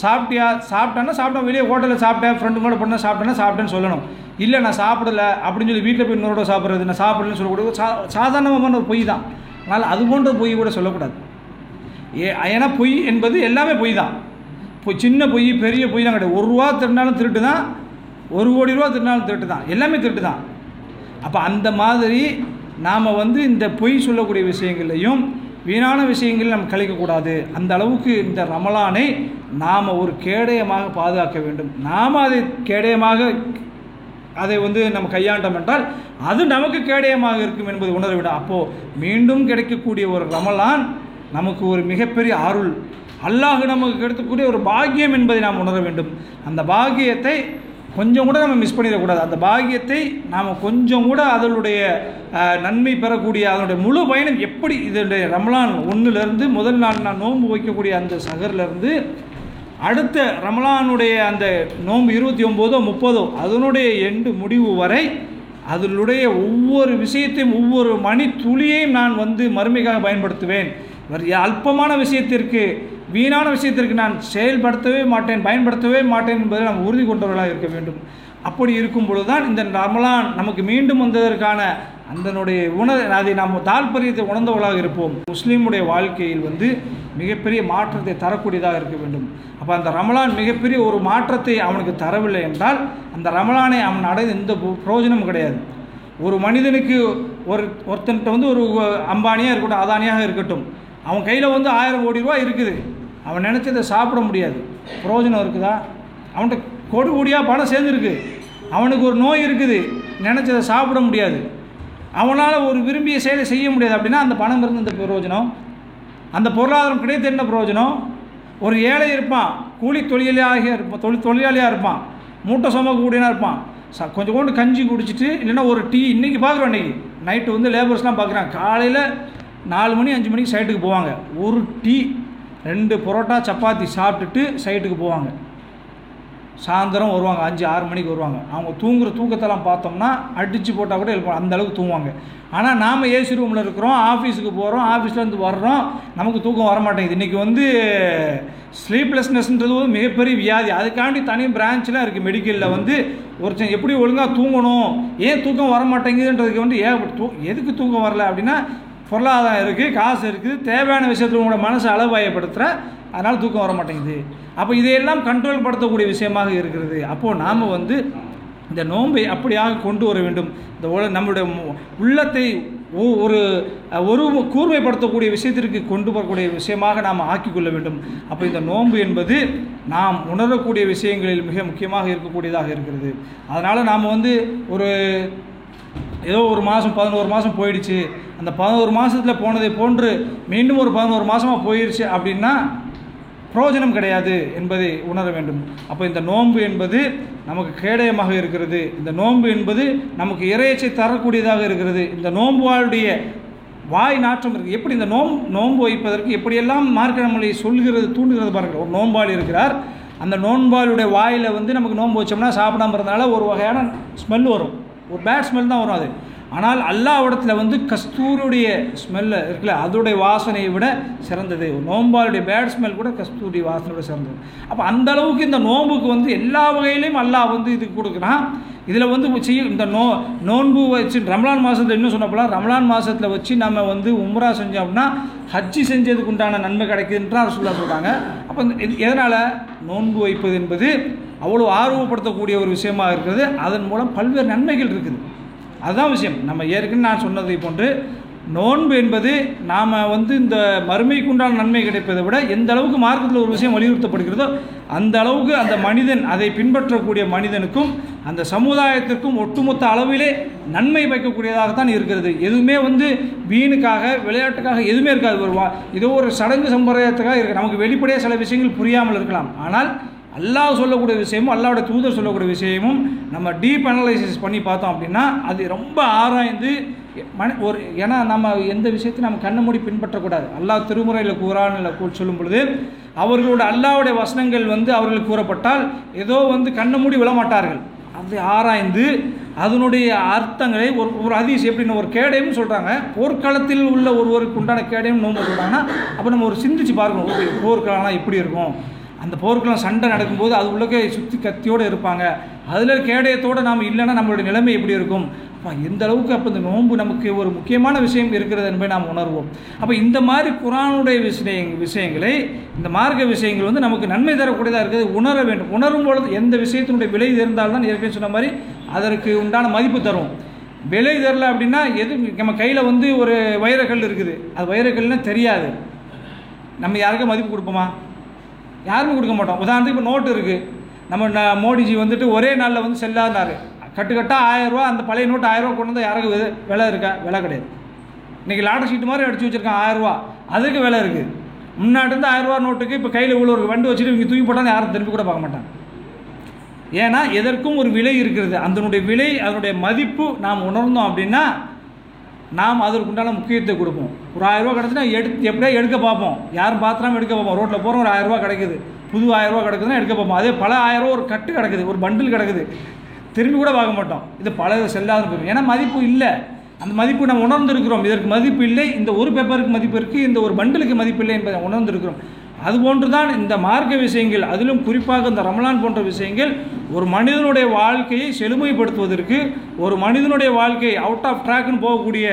சாப்பிட்டியா சாப்பிட்டேன்னா சாப்பிட்டேன் வெளியே ஹோட்டலில் சாப்பிட்டேன் ஃப்ரெண்டு கூட பண்ண சாப்பிட்டேன்னா சாப்பிட்டேன்னு சொல்லணும். இல்லை நான் சாப்பிடல அப்படின்னு சொல்லி வீட்டில் போய் இன்னொரு சாப்பிட்றது நான் சாப்பிடலன்னு சொல்லக்கூடாது சா சாதாரணமான ஒரு பொய் தான். அதனால் அது போன்ற பொய் கூட சொல்லக்கூடாது. ஏ ஏன்னா பொய் என்பது எல்லாமே பொய் தான். இப்போ சின்ன பொய் பெரிய பொய்லாம் கிடையாது. ஒரு ரூபா திருடினாலும் திருட்டு தான் ஒரு கோடி ரூபா திருடினாலும் திருட்டு தான். எல்லாமே திருட்டு தான். அப்போ அந்த மாதிரி நாம் வந்து இந்த பொய் சொல்லக்கூடிய விஷயங்களையும் வீணான விஷயங்கள் நம்ம கழிக்கக்கூடாது அந்த அளவுக்கு இந்த ரமலானை நாம் ஒரு கேடயமாக பாதுகாக்க வேண்டும். நாம் அதை கேடயமாக அதை வந்து நம்ம கையாண்டோம் என்றால் அது நமக்கு கேடயமாக இருக்கும் என்பது உணர விட அப்போது மீண்டும் கிடைக்கக்கூடிய ஒரு ரமலான் நமக்கு ஒரு மிகப்பெரிய அருள். அல்லாஹ் நமக்கு கிடைக்கக்கூடிய ஒரு பாக்கியம் என்பதை நாம் உணர வேண்டும். அந்த பாக்கியத்தை கொஞ்சம் கூட நம்ம மிஸ் பண்ணிடக்கூடாது. அந்த பாக்கியத்தை நாம் கொஞ்சம் கூட அதனுடைய நன்மை பெறக்கூடிய அதனுடைய முழு பயணம் எப்படி இதனுடைய ரமலான் ஒன்றுலேருந்து முதல் நாள் நான் நோன்பு வைக்கக்கூடிய அந்த சகர்லேருந்து அடுத்த ரமலானுடைய அந்த நோன்பு இருபத்தி ஒம்போதோ முப்பதோ அதனுடைய எண்டு முடிவு வரை அதனுடைய ஒவ்வொரு விஷயத்தையும் ஒவ்வொரு மணி துளியையும் நான் வந்து மறுமைக்காக பயன்படுத்துவேன். அல்பமான விஷயத்திற்கு வீணான விஷயத்திற்கு நான் செயல்படுத்தவே மாட்டேன் பயன்படுத்தவே மாட்டேன் என்பதை நாம் உறுதி கொண்டவர்களாக இருக்க வேண்டும். அப்படி இருக்கும் பொழுது தான் இந்த ரமலான் நமக்கு மீண்டும் வந்ததற்கான அதனுடைய உண அதை நாம் தாற்பரியத்தை உணர்ந்தவர்களாக இருப்போம். முஸ்லீமுடைய வாழ்க்கையில் வந்து மிகப்பெரிய மாற்றத்தை தரக்கூடியதாக இருக்க வேண்டும். அப்போ அந்த ரமலான் மிகப்பெரிய ஒரு மாற்றத்தை அவனுக்கு தரவில்லை என்றால் அந்த ரமலானை அவன் அடைந்த எந்த பு- பிரயோஜனமும் கிடையாது. ஒரு மனிதனுக்கு ஒரு ஒருத்தன்கிட்ட வந்து ஒரு அம்பானியாக இருக்கட்டும் அதானியாக இருக்கட்டும் அவன் கையில் வந்து ஆயிரம் கோடி ரூபா இருக்குது. அவன் நினச்சதை சாப்பிட முடியாது. பிரயோஜனம் இருக்குதா? அவன்கிட்ட கொடு கூடியாக பணம் சேர்ந்துருக்கு. அவனுக்கு ஒரு நோய் இருக்குது. நினச்சதை சாப்பிட முடியாது. அவனால் ஒரு விரும்பிய செயலை செய்ய முடியாது அப்படின்னா அந்த பணம் இருந்து இந்த பிரயோஜனம் அந்த பொருளாதாரம் கிடைத்த என்ன பிரயோஜனம் ஒரு ஏழை இருப்பான். கூலி தொழிலாக இருப்பான் தொழில் தொழிலாளியாக இருப்பான். மூட்டை சுமக்கக்கூடியனா இருப்பான். ச கொஞ்சம் கொண்டு கஞ்சி குடிச்சிட்டு இல்லைன்னா ஒரு டீ இன்றைக்கி பார்க்குறோம் இன்றைக்கி நைட்டு வந்து லேபர்ஸ்லாம் பார்க்குறான் காலையில் நாலு மணி அஞ்சு மணிக்கு சைட்டுக்கு போவாங்க. ஒரு டீ ரெண்டு பரோட்டா சப்பாத்தி சாப்பிட்டுட்டு சைட்டுக்கு போவாங்க. சாயந்தரம் வருவாங்க அஞ்சு ஆறு மணிக்கு வருவாங்க. அவங்க தூங்குற தூக்கத்தெல்லாம் பார்த்தோம்னா அடித்து போட்டால் கூட எழுப்ப அந்த அளவுக்கு தூங்குவாங்க. ஆனால் நாம் ஏசி ரூமில் இருக்கிறோம் ஆஃபீஸுக்கு போகிறோம் ஆஃபீஸ்லேருந்து வர்றோம் நமக்கு தூக்கம் வர மாட்டேங்குது இன்றைக்கி வந்து ஸ்லீப்லெஸ்னஸ்ன்றது ஒரு மிகப்பெரிய வியாதி. அதுக்காண்டி தனி பிரான்ச்லாம் இருக்குது மெடிக்கலில் வந்து ஒருத்தன் எப்படி ஒழுங்காக தூங்கணும். ஏன் தூக்கம் வர மாட்டேங்குதுன்றதுக்கு வந்து ஏகப்பட்ட தூ எதுக்கு தூக்கம் வரல அப்படின்னா பொருளாதாரம் இருக்குது காசு இருக்குது தேவையான விஷயத்தில் உங்களோட மனசை அளவாயப்படுத்துகிற அதனால் தூக்கம் வர மாட்டேங்குது. அப்போ இதையெல்லாம் கண்ட்ரோல் படுத்தக்கூடிய விஷயமாக இருக்கிறது. அப்போது நாம் வந்து இந்த நோன்பை அப்படியாக கொண்டு வர வேண்டும். இந்த உல நம்மளுடைய மு- உள்ளத்தை ஒ- ஒரு ஒரு கூர்மைப்படுத்தக்கூடிய விஷயத்திற்கு கொண்டு வரக்கூடிய விஷயமாக நாம் ஆக்கிக்கொள்ள வேண்டும். அப்போ இந்த நோன்பு என்பது நாம் உணரக்கூடிய விஷயங்களில் மிக முக்கியமாக இருக்கக்கூடியதாக இருக்கிறது. அதனால் நாம் வந்து ஒரு ஏதோ ஒரு மாதம் பதினோரு மாதம் போயிடுச்சு. அந்த பதினோரு மாதத்தில் போனதை போன்று மீண்டும் ஒரு பதினோரு மாதமாக போயிடுச்சு அப்படின்னா பிரயோஜனம் கிடையாது என்பதை உணர வேண்டும். அப்போ இந்த நோன்பு என்பது நமக்கு கேடயமாக இருக்கிறது. இந்த நோன்பு என்பது நமக்கு இறையச்சை தரக்கூடியதாக இருக்கிறது. இந்த நோன்புவாளுடைய வாய் நாற்றம் இருக்குது எப்படி இந்த நோம் நோன்பு வைப்பதற்கு எப்படியெல்லாம் மார்க்க நம்மளை சொல்கிறது தூண்டுகிறது பாருங்கள். ஒரு நோன்பாளி இருக்கிறார். அந்த நோன்பாளுடைய வாயில் வந்து நமக்கு நோன்பு வச்சோம்னா சாப்பிடாம இருந்தனால ஒரு வகையான ஸ்மெல் வரும். ஒரு பேட் ஸ்மெல் தான் வரும் அது. ஆனால் அல்லாவிடத்தில் வந்து கஸ்தூருடைய ஸ்மெல்ல இருக்குல்ல அதோடைய வாசனையை விட சிறந்தது. ஒரு நோம்பாளுடைய பேட் ஸ்மெல் கூட கஸ்தூரி வாசனையோட சிறந்தது. அப்போ அந்த அளவுக்கு இந்த நோன்புக்கு வந்து எல்லா வகையிலையும் அல்லாஹ் வந்து இது கொடுக்குறான். இதில் வந்து செய்ய இந்த நோ நோன்பு வச்சு ரமலான் மாதத்தில் இன்னும் சொன்னப்போலாம் ரமலான் மாதத்தில் வச்சு நம்ம வந்து உம்ரா செஞ்சோம் அப்படின்னா ஹஜ்ஜி செஞ்சதுக்கு உண்டான நன்மை கிடைக்குதுன்றார் சொல்ல சொல்கிறாங்க அப்போ இந்த- எதனால்? நோன்பு வைப்பது என்பது அவ்வளோ ஆர்வப்படுத்தக்கூடிய ஒரு விஷயமாக இருக்கிறது. அதன் மூலம் பல்வேறு நன்மைகள் இருக்குது. அதுதான் விஷயம். நம்ம ஏற்கனவே நான் சொன்னதை போன்று நோன்பு என்பது நாம் வந்து இந்த மறுமைக்குண்டான நன்மை கிடைப்பதை விட எந்த அளவுக்கு மார்க்கத்தில் ஒரு விஷயம் வலியுறுத்தப்படுகிறதோ அந்த அளவுக்கு அந்த மனிதன் அதை பின்பற்றக்கூடிய மனிதனுக்கும் அந்த சமுதாயத்திற்கும் ஒட்டுமொத்த அளவிலே நன்மை வைக்கக்கூடியதாகத்தான் இருக்கிறது. எதுவுமே வந்து வீணுக்காக விளையாட்டுக்காக எதுவுமே இருக்காது. ஒரு வா- ஏதோ ஒரு சடங்கு சம்பிரதாயத்துக்காக இருக்கு. நமக்கு வெளிப்படையாக சில விஷயங்கள் புரியாமல் இருக்கலாம். ஆனால் அல்லாஹ் சொல்லக்கூடிய விஷயமும் அல்லாவோட தூதர் சொல்லக்கூடிய விஷயமும் நம்ம டீப் அனலைசிஸ் பண்ணி பார்த்தோம் அப்படின்னா அது ரொம்ப ஆராய்ந்து மன ஒரு ஏன்னா நம்ம எந்த விஷயத்தையும் நம்ம கண்ணை மூடி பின்பற்றக்கூடாது. அல்லாஹ் திருமுறையில் கூறான்னு சொல்லும் பொழுது அவர்களோட அல்லாவுடைய வசனங்கள் வந்து அவர்களுக்கு கூறப்பட்டால் ஏதோ வந்து கண்ணை மூடி விழமாட்டார்கள். அதை ஆராய்ந்து அதனுடைய அர்த்தங்களை ஒரு ஒரு அதிசயம் எப்படின்னு ஒரு கேடயம் சொல்கிறாங்க போர்க்காலத்தில் உள்ள ஒருவருக்கு உண்டான கேடயம் நோம்பு சொல்கிறாங்கன்னா அப்போ நம்ம ஒரு சிந்திச்சு பார்க்கணும் ஓகே போர்க்களம்னா எப்படி இருக்கும். அந்த போருக்கெல்லாம் சண்டை நடக்கும்போது அது உள்ளக்கே சுற்றி கத்தியோடு இருப்பாங்க. அதில் கேடயத்தோடு நாம் இல்லைன்னா நம்மளுடைய நிலைமை எப்படி இருக்கும்? அப்போ எந்த அளவுக்கு அப்போ இந்த நோன்பு நமக்கு ஒரு முக்கியமான விஷயம் இருக்கிறது என்பதை நாம் உணர்வோம். அப்போ இந்த மாதிரி குரானுடைய விஷய விஷயங்களை இந்த மார்க்க விஷயங்கள் வந்து நமக்கு நன்மை தரக்கூடியதாக இருக்குது. உணர வேண்டும். உணரும் பொழுது எந்த விஷயத்தினுடைய விலை இருந்தால்தான் ஏற்கனவே சொன்ன மாதிரி அதற்கு உண்டான மதிப்பு தரும். விலை தரல அப்படின்னா எது நம்ம கையில் வந்து ஒரு வைரக்கல் இருக்குது. அது வைரக்கல்னால் தெரியாது. நம்ம யாருக்கும் மதிப்பு கொடுப்போமா? யாருமே கொடுக்க மாட்டோம். உதாரணத்துக்கு இப்போ நோட்டு இருக்குது நம்ம ந- மோடிஜி வந்துட்டு ஒரே நாளில் வந்து செல்லாதார் கட்டுக்கட்டாக ஆயிரரூவா அந்த பழைய நோட்டு ஆயிரரூவா கொண்டு வந்து யாருக்கு விலை- இருக்கா? விலை கிடையாது. இன்றைக்கி லாட்டர் சீட்டு மாதிரி அடித்து வச்சுருக்கான் ஆயிரரூவா. அதுக்கு விலை இருக்குது முன்னாடி இருந்து ஆயிரரூவா நோட்டுக்கு இப்போ கையில் உள்ள ஒரு வண்டு வச்சுட்டு இவங்க தூக்கி போட்டாலும் யாரும் திரும்பி கூட பார்க்க மாட்டாங்க. ஏன்னா எதற்கும் ஒரு விலை இருக்கிறது. அதனுடைய விலை அதனுடைய மதிப்பு நாம் உணர்ந்தோம் அப்படின்னா நாம் அதற்குண்டான முக்கியத்துவம் கொடுப்போம். ஒரு ஆயிரரூவா கிடச்சுன்னா எடுத்து எப்படியா எடுக்க பார்ப்போம். யாரும் பாத்திரம் எடுக்க பார்ப்போம். ரோட்டில் போகிறோம் ஒரு ஆயிரரூவா கிடைக்குது. புது ஆயிரரூவா கிடக்குதுன்னா எடுக்க பார்ப்போம். அதே பல ஆயிரரூவா ஒரு கட்டு கிடக்குது. ஒரு பண்டில் கிடக்குது. திரும்பி கூட பார்க்க மாட்டோம். இது பல செல்லாத போயிடும் ஏன்னா மதிப்பு இல்லை. அந்த மதிப்பு நம்ம உணர்ந்திருக்கிறோம். இதற்கு மதிப்பு இல்லை. இந்த ஒரு பேப்பருக்கு மதிப்பு இருக்குது இந்த ஒரு பண்டிலுக்கு மதிப்பு இல்லை என்பதை உணர்ந்திருக்கிறோம். அதுபோன்று தான் இந்த மார்க்க விஷயங்கள் அதிலும் குறிப்பாக இந்த ரமலான் போன்ற விஷயங்கள் ஒரு மனிதனுடைய வாழ்க்கையை செழுமைப்படுத்துவதற்கு ஒரு மனிதனுடைய வாழ்க்கை அவுட் ஆஃப் ட்ராக்னு போகக்கூடிய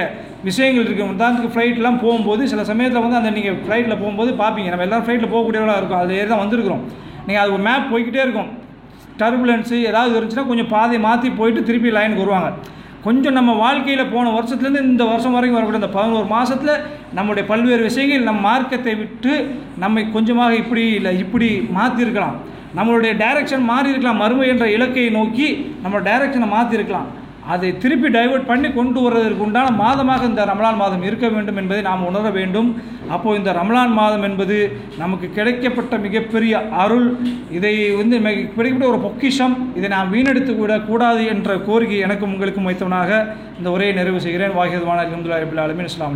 விஷயங்கள் இருக்குது உதாரணத்துக்கு ஃப்ளைட்லாம் போகும்போது சில சமயத்தில் வந்து அந்த நீங்கள் ஃப்ளைட்டில் போகும்போது பார்ப்பீங்க நம்ம எல்லோரும் ஃப்ளைட்டில் போகக்கூடியவர்களாக இருக்கும். அதில் ஏறி தான் வந்திருக்கிறோம். நீங்கள் அது ஒரு மேப் போய்கிட்டே இருக்கும். டர்புலன்ஸு ஏதாவது இருந்துச்சுன்னா கொஞ்சம் பாதையை மாற்றி போயிட்டு திருப்பி லைனுக்கு வருவாங்க. கொஞ்சம் நம்ம வாழ்க்கையில் போன வருஷத்துலேருந்து இந்த வருஷம் வரைக்கும் வரக்கூடிய இந்த பதினோரு மாதத்தில் நம்முடைய பல்வேறு விஷயங்கள் நம் மார்க்கத்தை விட்டு நம்மை கொஞ்சமாக இப்படி இல்லை இப்படி மாற்றிருக்கலாம் நம்மளுடைய டைரக்ஷன் மாறி இருக்கலாம். மறுமை என்ற இலக்கையை நோக்கி நம்ம டைரக்ஷனை மாற்றிருக்கலாம் அதை திருப்பி டைவர்ட் பண்ணி கொண்டு வருவதற்கு உண்டான மாதமாக இந்த ரமலான் மாதம் இருக்க வேண்டும் என்பதை நாம் உணர வேண்டும். அப்போது இந்த ரமலான் மாதம் என்பது நமக்கு கிடைக்கப்பட்ட மிகப்பெரிய அருள். இதை வந்து மிக- கிடைக்கப்பட்ட ஒரு பொக்கிஷம். இதை நாம் வீணடித்து விடக்கூடாது என்ற கோரிக்கை எனக்கும் உங்களுக்கும் வைத்தவனாக இந்த உரையை நிறைவு செய்கிறேன். வாகிதமான அலமதுல்லா ரபில் அலமின் அஸ்லாம்